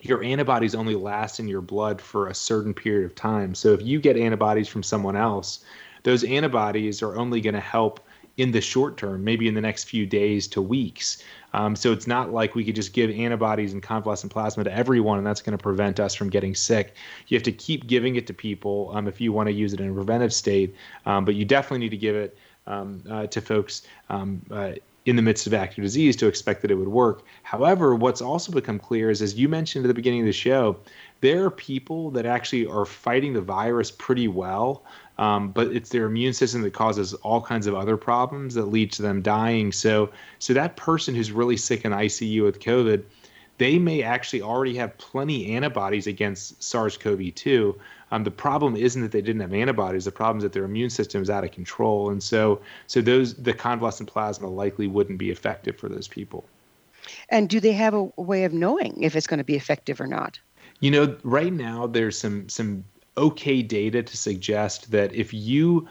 your antibodies only last in your blood for a certain period of time. So if you get antibodies from someone else, those antibodies are only going to help in the short term, maybe in the next few days to weeks. Um, so it's not like we could just give antibodies and convalescent plasma to everyone, and that's going to prevent us from getting sick. You have to keep giving it to people um, if you want to use it in a preventive state, um, but you definitely need to give it um, uh, to folks um, uh, in the midst of active disease to expect that it would work. However, what's also become clear is, as you mentioned at the beginning of the show, there are people that actually are fighting the virus pretty well Um, but it's their immune system that causes all kinds of other problems that lead to them dying. So, so that person who's really sick in ICU with COVID, they may actually already have plenty antibodies against SARS-CoV-2. Um, the problem isn't that they didn't have antibodies. The problem is that their immune system is out of control, and so so those the convalescent plasma likely wouldn't be effective for those people. And do they have a, a way of knowing if it's going to be effective or not? You know, right now there's some some okay data to suggest that if you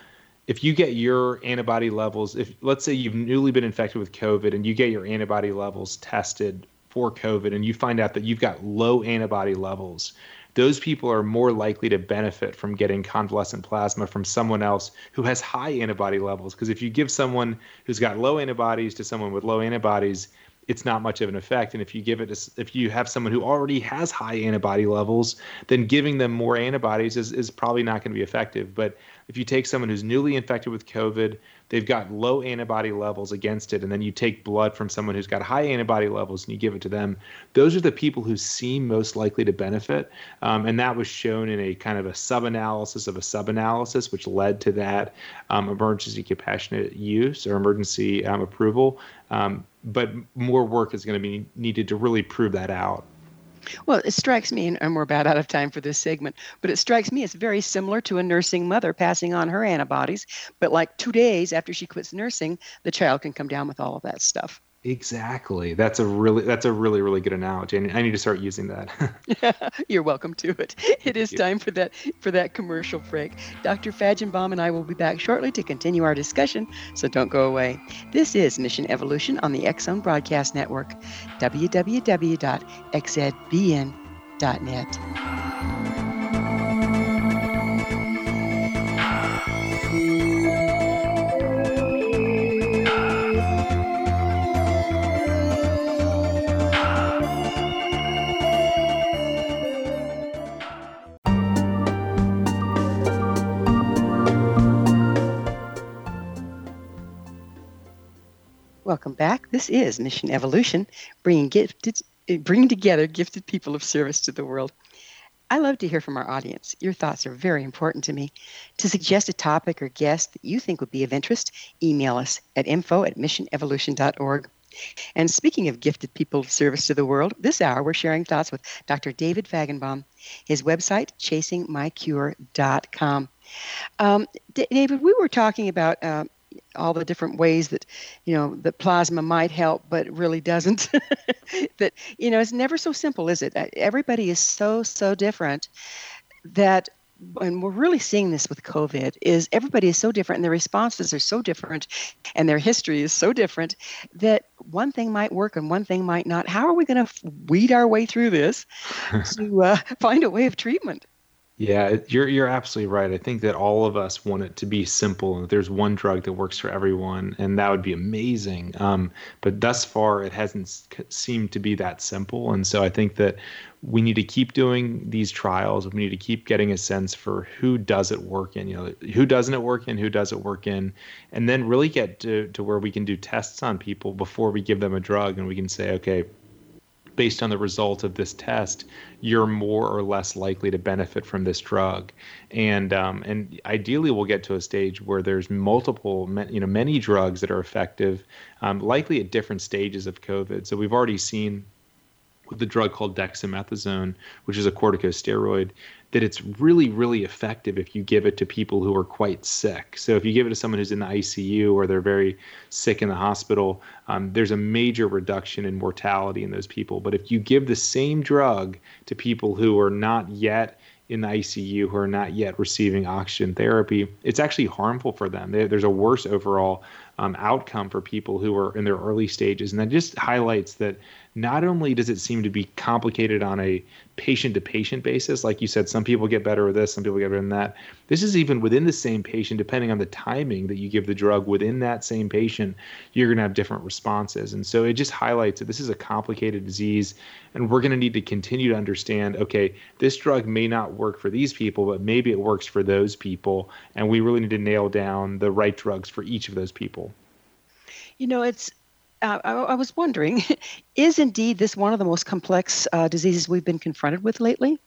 if you get your antibody levels, if let's say you've newly been infected with COVID and you get your antibody levels tested for COVID and you find out that you've got low antibody levels, those people are more likely to benefit from getting convalescent plasma from someone else who has high antibody levels. Because if you give someone who's got low antibodies to someone with low antibodies, it's not much of an effect. And if you give it, if you have someone who already has high antibody levels, then giving them more antibodies is, is probably not going to be effective. But if you take someone who's newly infected with COVID, they've got low antibody levels against it, and then you take blood from someone who's got high antibody levels and you give it to them, those are the people who seem most likely to benefit. Um, and that was shown in a kind of a sub analysis of a sub analysis, which led to that um, emergency compassionate use or emergency um, approval. Um, but more work is going to be needed to really prove that out. Well, it strikes me, and we're about out of time for this segment, but it strikes me it's very similar to a nursing mother passing on her antibodies. But like two days after she quits nursing, the child can come down with all of that stuff. Exactly. That's a really that's a really really good analogy. I need to start using that. [laughs] [laughs] You're welcome to it. It is time for that for that commercial break. Dr. Fajgenbaum and I will be back shortly to continue our discussion, so don't go away. This is Mission Evolution on the Zone Broadcast Network. www.xzbn.net. Welcome back. This is Mission Evolution, bringing gifted, bringing together gifted people of service to the world. I love to hear from our audience. Your thoughts are very important to me. To suggest a topic or guest that you think would be of interest, email us at info at missionevolution.org. And speaking of gifted people of service to the world, this hour we're sharing thoughts with Dr. David Fajgenbaum. His website, chasingmycure.com. Um, D- David, we were talking about uh, all the different ways that you know that plasma might help but really doesn't. [laughs] That you know it's never so simple is it? Everybody is so so different that and we're really seeing this with covid is everybody is so different and their responses are so different and their history is so different that one thing might work and one thing might not. How are we going to weed our way through this [laughs] to uh, find a way of treatment yeah, you're you're absolutely right. I think that all of us want it to be simple, and there's one drug that works for everyone, and that would be amazing. Um, but thus far, it hasn't seemed to be that simple, and so I think that we need to keep doing these trials. We need to keep getting a sense for who does it work in, you know, who doesn't it work in, who does it work in, and then really get to to where we can do tests on people before we give them a drug, and we can say, okay, based on the result of this test, you're more or less likely to benefit from this drug. And um, and ideally, we'll get to a stage where there's multiple, you know, many drugs that are effective, um, likely at different stages of COVID. So we've already seen with the drug called dexamethasone, which is a corticosteroid, that it's really, really effective if you give it to people who are quite sick. So if you give it to someone who's in the ICU or they're very sick in the hospital, um, there's a major reduction in mortality in those people. But if you give the same drug to people who are not yet in the ICU who are not yet receiving oxygen therapy, it's actually harmful for them. there's a worse overall um, outcome for people who are in their early stages. And that just highlights that not only does it seem to be complicated on a patient to patient basis, like you said, some people get better with this, some people get better than that. This is even within the same patient, depending on the timing that you give the drug within that same patient, you're going to have different responses. And so it just highlights that this is a complicated disease, and we're going to need to continue to understand okay, this drug may not work for these people, but maybe it works for those people. And we really need to nail down the right drugs for each of those people. You know, it's uh, I, I, was wondering, [laughs] is indeed this one of the most complex uh, diseases we've been confronted with lately?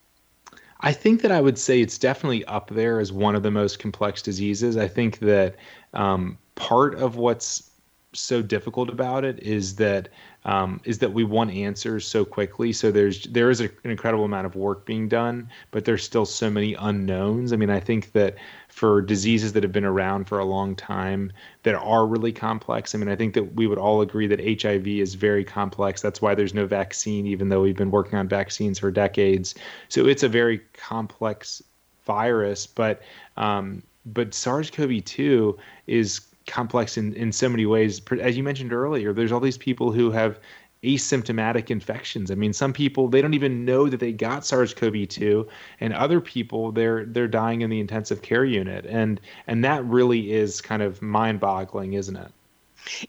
I think that I would say it's definitely up there as one of the most complex diseases. I think that um, part of what's so difficult about it is that um, is that we want answers so quickly. So there's there is a, an incredible amount of work being done, but there's still so many unknowns. I mean, I think that for diseases that have been around for a long time that are really complex. I mean, I think that we would all agree that HIV is very complex. That's why there's no vaccine, even though we've been working on vaccines for decades. So it's a very complex virus, but um, but SARS-CoV-2 is complex in, in so many ways. As you mentioned earlier, there's all these people who have asymptomatic infections. I mean, some people they don't even know that they got SARS-CoV-2, and other people they're they're dying in the intensive care unit, and and that really is kind of mind-boggling, isn't it?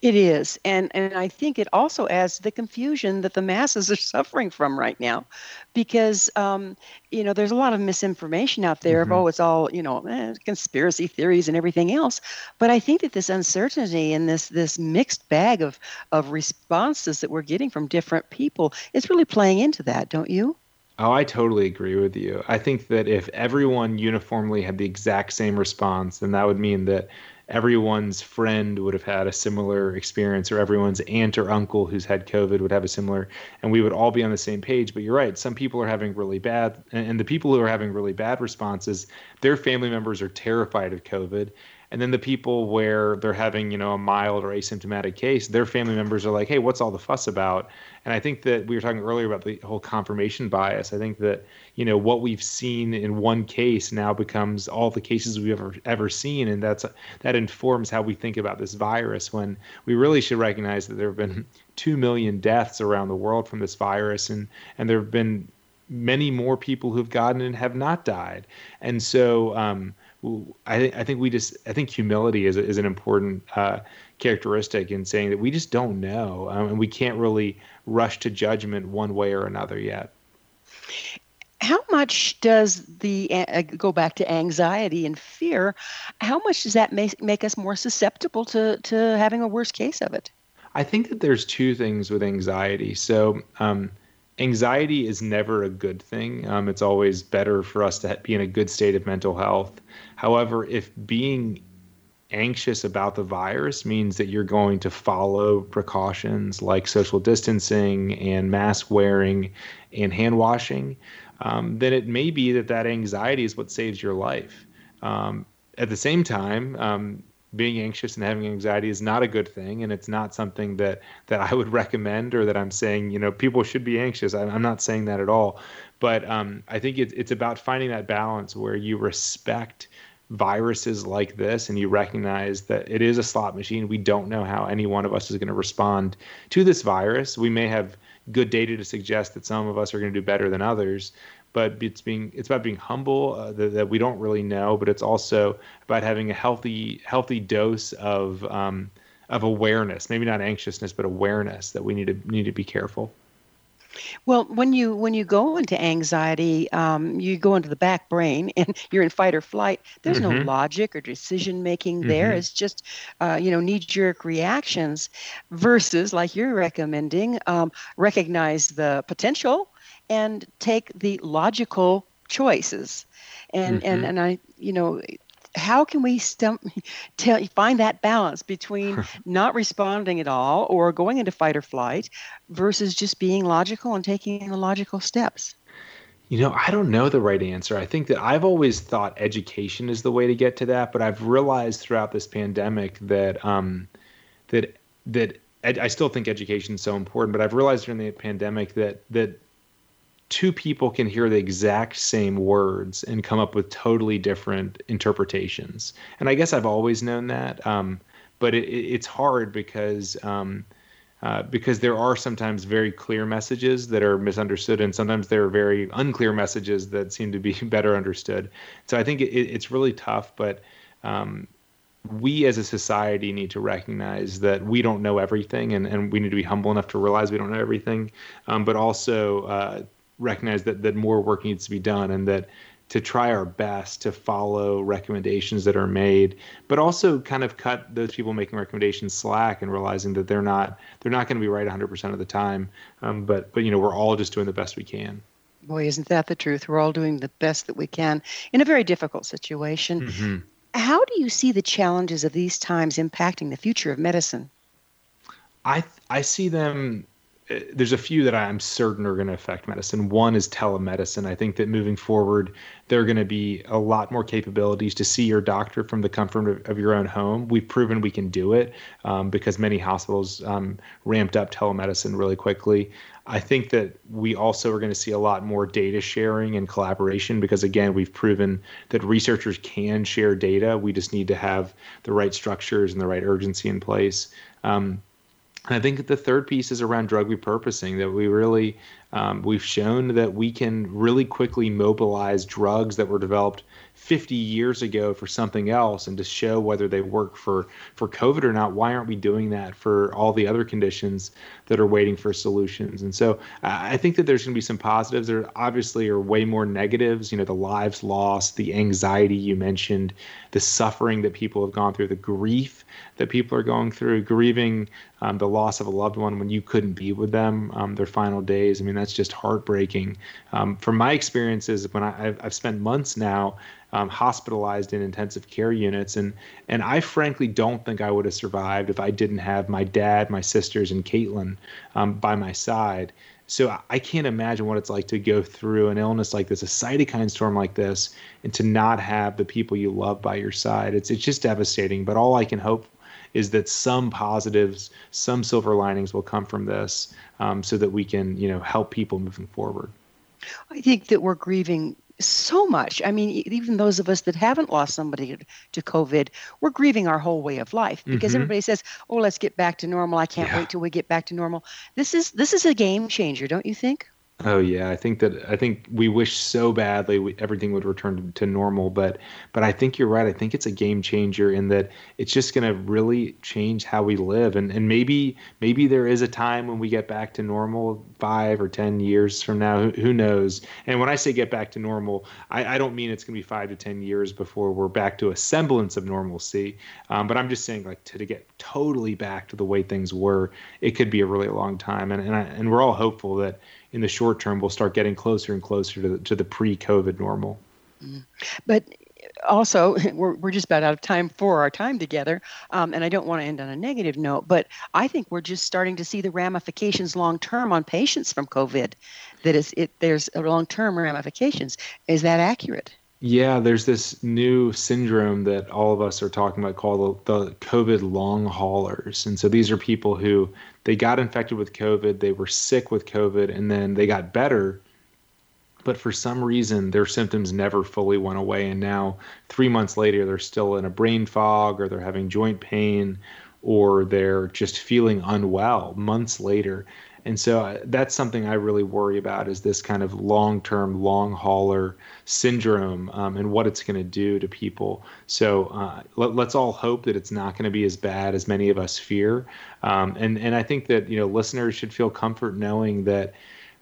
It is. And and I think it also adds to the confusion that the masses are [laughs] suffering from right now because um, you know there's a lot of misinformation out there mm-hmm. of oh it's all you know eh, conspiracy theories and everything else but i think that this uncertainty and this this mixed bag of of responses that we're getting from different people is really playing into that don't you Oh, I totally agree with you. I think that if everyone uniformly had the exact same response, then that would mean that everyone's friend would have had a similar experience or everyone's aunt or uncle who's had covid would have a similar and we would all be on the same page. But you're right some people are having really bad and the people who are having really bad responses their family members are terrified of covid and then the people where they're having, you know, a mild or asymptomatic case, their family members are like, hey, what's all the fuss about? And I think that we were talking earlier about the whole confirmation bias. I think that, you know, what we've seen in one case now becomes all the cases we've ever ever seen. And that's that informs how we think about this virus when we really should recognize that there have been [laughs] two million deaths around the world from this virus and and there have been many more people who've gotten and have not died. And so um, I, I think we just I think humility is is an important uh, characteristic in saying that we just don't know um, and we can't really rush to judgment one way or another yet. How much does the uh, go back to anxiety and fear? How much does that make make us more susceptible to to having a worse case of it? I think that there's two things with anxiety. So um, anxiety is never a good thing. Um, it's always better for us to be in a good state of mental health. However, if being anxious about the virus means that you're going to follow precautions like social distancing and mask wearing and hand washing, um, then it may be that that anxiety is what saves your life. Um, at the same time, um, being anxious and having anxiety is not a good thing, and it's not something that that I would [laughs] recommend or that I'm saying you know people should be anxious. I'm not saying that at all, but um, I think it's it's about finding that balance where you respect viruses like this and you recognize that it is a slot machine, we don't know how any one of us is going to respond to this virus. We may have good data to suggest that some of us are going to do better than others, but it's being it's about being humble uh, that, that, we don't really know, but it's also about having a healthy healthy dose of um, of awareness, maybe not anxiousness, but awareness that we need to need to be careful. Well, when you when you go into anxiety, um, you go into the back brain, [laughs] and you're in fight or flight. There's mm-hmm. no logic or decision making there. Mm-hmm. It's just, uh, you know, knee jerk reactions. Versus, like you're recommending, um, recognize the potential and take the logical choices. And mm-hmm. and and I, you know, how can we stump, [laughs] tell, find that balance between [laughs] not responding at all or going into fight or flight versus just being logical and taking the logical steps? You know, I don't know the right answer. I think that I've always thought education is the way to get to that, but I've realized throughout this pandemic that um, that that ed- I still think education is so important. But I've realized during the pandemic that that two people can hear the exact same words and come up with totally different interpretations. And I guess I've always known that, um, but it, it's hard because um, uh, because there are sometimes very clear messages that are misunderstood, and sometimes there are very unclear messages that seem to be [laughs] better understood. So I think it, it's really tough, but. Um, we as a society need to recognize that we don't know everything and, and we need to be humble enough to realize we don't know everything, um, but also uh, recognize that that more work needs to be done and that to try our best to follow recommendations that are made, but also kind of cut those people making recommendations slack and realizing that they're not they're not going to be right 100% of the time. Um, but but you know we're all just doing the best we can. Boy, isn't that the truth? We're all doing the best that we can in a very difficult situation. Mm-hmm. How do you see the challenges of these times impacting the future of medicine? I I see them. Uh, There's a few that I'm certain are going to affect medicine. One is telemedicine. I think that moving forward, there are going to be a lot more capabilities to see your doctor from the comfort of, your own home. We've proven we can do it um, because many hospitals um, ramped up telemedicine really quickly. I think that we also are going to see a lot more data sharing and collaboration because, again, we've proven that researchers can share data. We just need to have the right structures and the right urgency in place. Um, and I think the third piece is around drug repurposing. That we really, um, we've shown that we can really quickly mobilize drugs that were developed 50 years ago for something else, and to show whether they work for for COVID or not. Why aren't we doing that for all the other conditions that are waiting for solutions? And so I think that there's going to be some positives. There obviously are way more negatives. You know, the lives lost, the anxiety you mentioned, the suffering that people have gone through, the grief that people are going through, grieving um, the loss of a loved one when you couldn't be with them um, their final days. I mean, that's just heartbreaking. Um, from my experiences, when I, I've, I've spent months now um, hospitalized in intensive care units, and and I frankly don't think I would have survived if I didn't have my dad, my sisters, and Caitlin um, by my side. So I can't imagine what it's like to go through an illness like this, a cytokine storm like this, and to not have the people you love by your side. It's it's just devastating. But all I can hope is that some positives, some silver linings will come from this, um, so that we can you know help people moving forward. I think that we're grieving so much. I mean, even those of us that haven't lost somebody to COVID, we're grieving our whole way of life because Mhm. everybody says, "Oh, let's get back to normal." I can't Yeah. wait till we get back to normal. This is this is a game changer, don't you think? Oh yeah, I think that I think we wish so badly we, everything would return to, to normal, but but I think you're right. I think it's a game changer in that it's just going to really change how we live, and and maybe maybe there is a time when we get back to normal five or ten years from now. Who, who knows? And when I say get back to normal, I, I don't mean it's going to be five to ten years before we're back to a semblance of normalcy. Um, but I'm just saying like to, to get totally back to the way things were, it could be a really long time, and and I, and we're all hopeful that in the short term we'll start getting closer and closer to the, to the pre-COVID normal. But also, [laughs] we're, we're just about out of time for our time together. Um, and I don't want to end on a negative note, but I think we're just starting to see the ramifications long term on patients from COVID. That is, it, there's long term ramifications. Is that accurate? Yeah, there's this new syndrome that all of us are talking about called the, the COVID long haulers. And so these are people who they got infected with COVID, they were sick with COVID, and then they got better. But for some reason, their symptoms never fully went away. And now, three months later, they're still in a brain fog, or they're having joint pain, or they're just feeling unwell months later. And so uh, that's something I really worry about is this kind of long term, long hauler syndrome um, and what it's going to do to people. So uh, let, us all hope that it's not going to be as bad as many of us fear. Um, and, and I think that, you know, listeners should feel comfort knowing that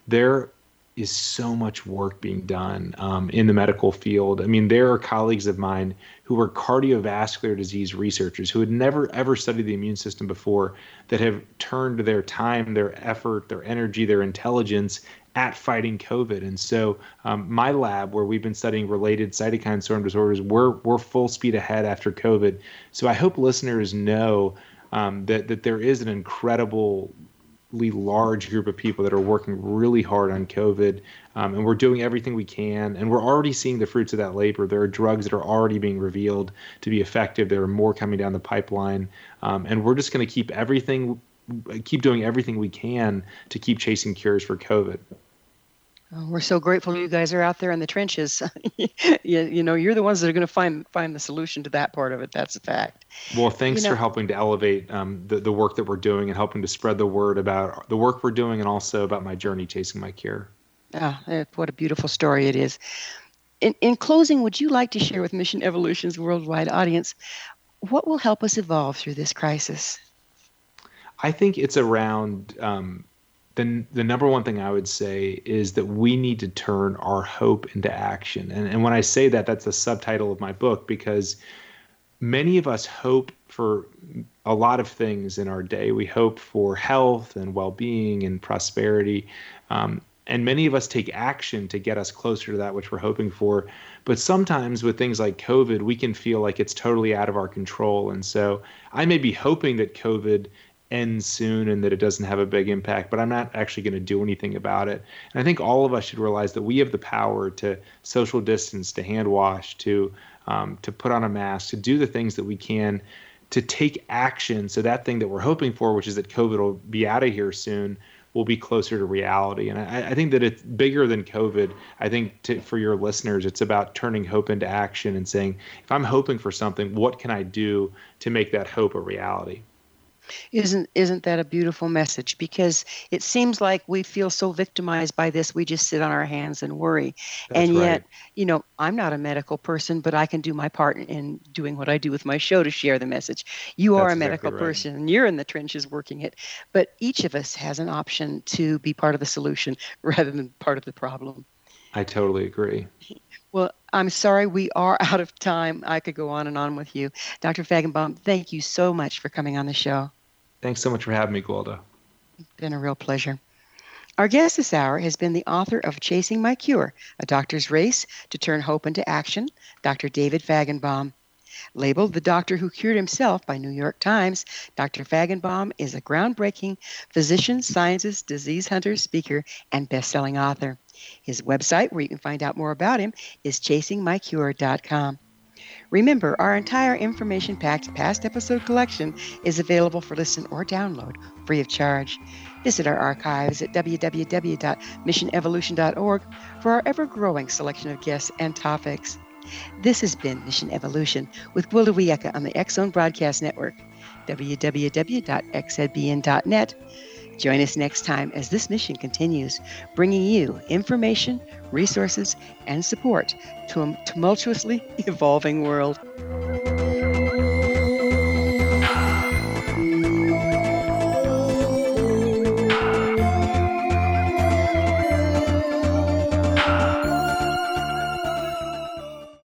there is so much work being done um, in the medical field. I mean, there are colleagues of mine who are cardiovascular disease researchers who had never ever studied the immune system before that have turned their time, their effort, their energy, their intelligence at fighting COVID. And so, um, my lab, where we've been studying related cytokine storm disorders, we're we're full speed ahead after COVID. So I hope listeners know um, that that there is an incredible large group of people that are working really hard on COVID, um, and we're doing everything we can. And we're already seeing the fruits of that labor. There are drugs that are already being revealed to be effective. There are more coming down the pipeline, um, and we're just going to keep everything, keep doing everything we can to keep chasing cures for COVID. Oh, we're so grateful you guys are out there in the trenches. [laughs] you, you know, you're the ones that are going to find find the solution to that part of it. That's a fact. Well, thanks You know- for helping to elevate um, the, the work that we're doing and helping to spread the word about the work we're doing and also about my journey chasing my cure. Ah, eh, what a beautiful story it is. In, in closing, would you like to share with Mission Evolution's worldwide audience what will help us evolve through this crisis? I think it's around um, the the number one thing I would say is that we need to turn our hope into action. And and when I say that, that's the subtitle of my book because many of us hope for a lot of things in our day. We hope for health and well-being and prosperity. Um, and many of us take action to get us closer to that which we're hoping for. But sometimes with things like COVID, we can feel like it's totally out of our control. And so I may be hoping that COVID ends soon and that it doesn't have a big impact, but I'm not actually going to do anything about it. And I think all of us should realize that we have the power to social distance, to hand wash, to um, to put on a mask, to do the things that we can to take action so that thing that we're hoping for, which is that COVID will be out of here soon, will be closer to reality. And I, I think that it's bigger than COVID. I think to, for your listeners, it's about turning hope into action and saying, if I'm hoping for something, what can I do to make that hope a reality? Isn't isn't that a beautiful message? Because it seems like we feel so victimized by this, we just sit on our hands and worry. That's and yet, right. you know, I'm not a medical person, but I can do my part in, in doing what I do with my show to share the message. You are That's a medical exactly right. person, and you're in the trenches working it. But each of us has an option to be part of the solution [laughs] rather than part of the problem. I totally agree. Well, I'm sorry we are out of time. I could go on and on with you. Dr. Fajgenbaum, thank you so much for coming on the show. Thanks so much for having me, Gwilda. been a real pleasure. Our guest this hour has been the author of Chasing My Cure, A Doctor's Race to Turn Hope into Action, Dr. David Fajgenbaum. Labeled the doctor who cured himself by New York Times, Dr. Fajgenbaum is a groundbreaking physician, scientist, disease hunter, speaker, and best-selling author. His website, where you can find out more about him, is chasingmycure.com. Remember, our entire information packed past episode collection is available for listen or download free of charge. Visit our archives at www.missionevolution.org for our ever growing selection of guests and topics. This has been Mission Evolution with Gwilda Wiyaka on the X-Zone Broadcast Network, www.xzbn.net. Join us next time as this mission continues, bringing you information, resources, and support to a tumultuously [laughs] evolving world.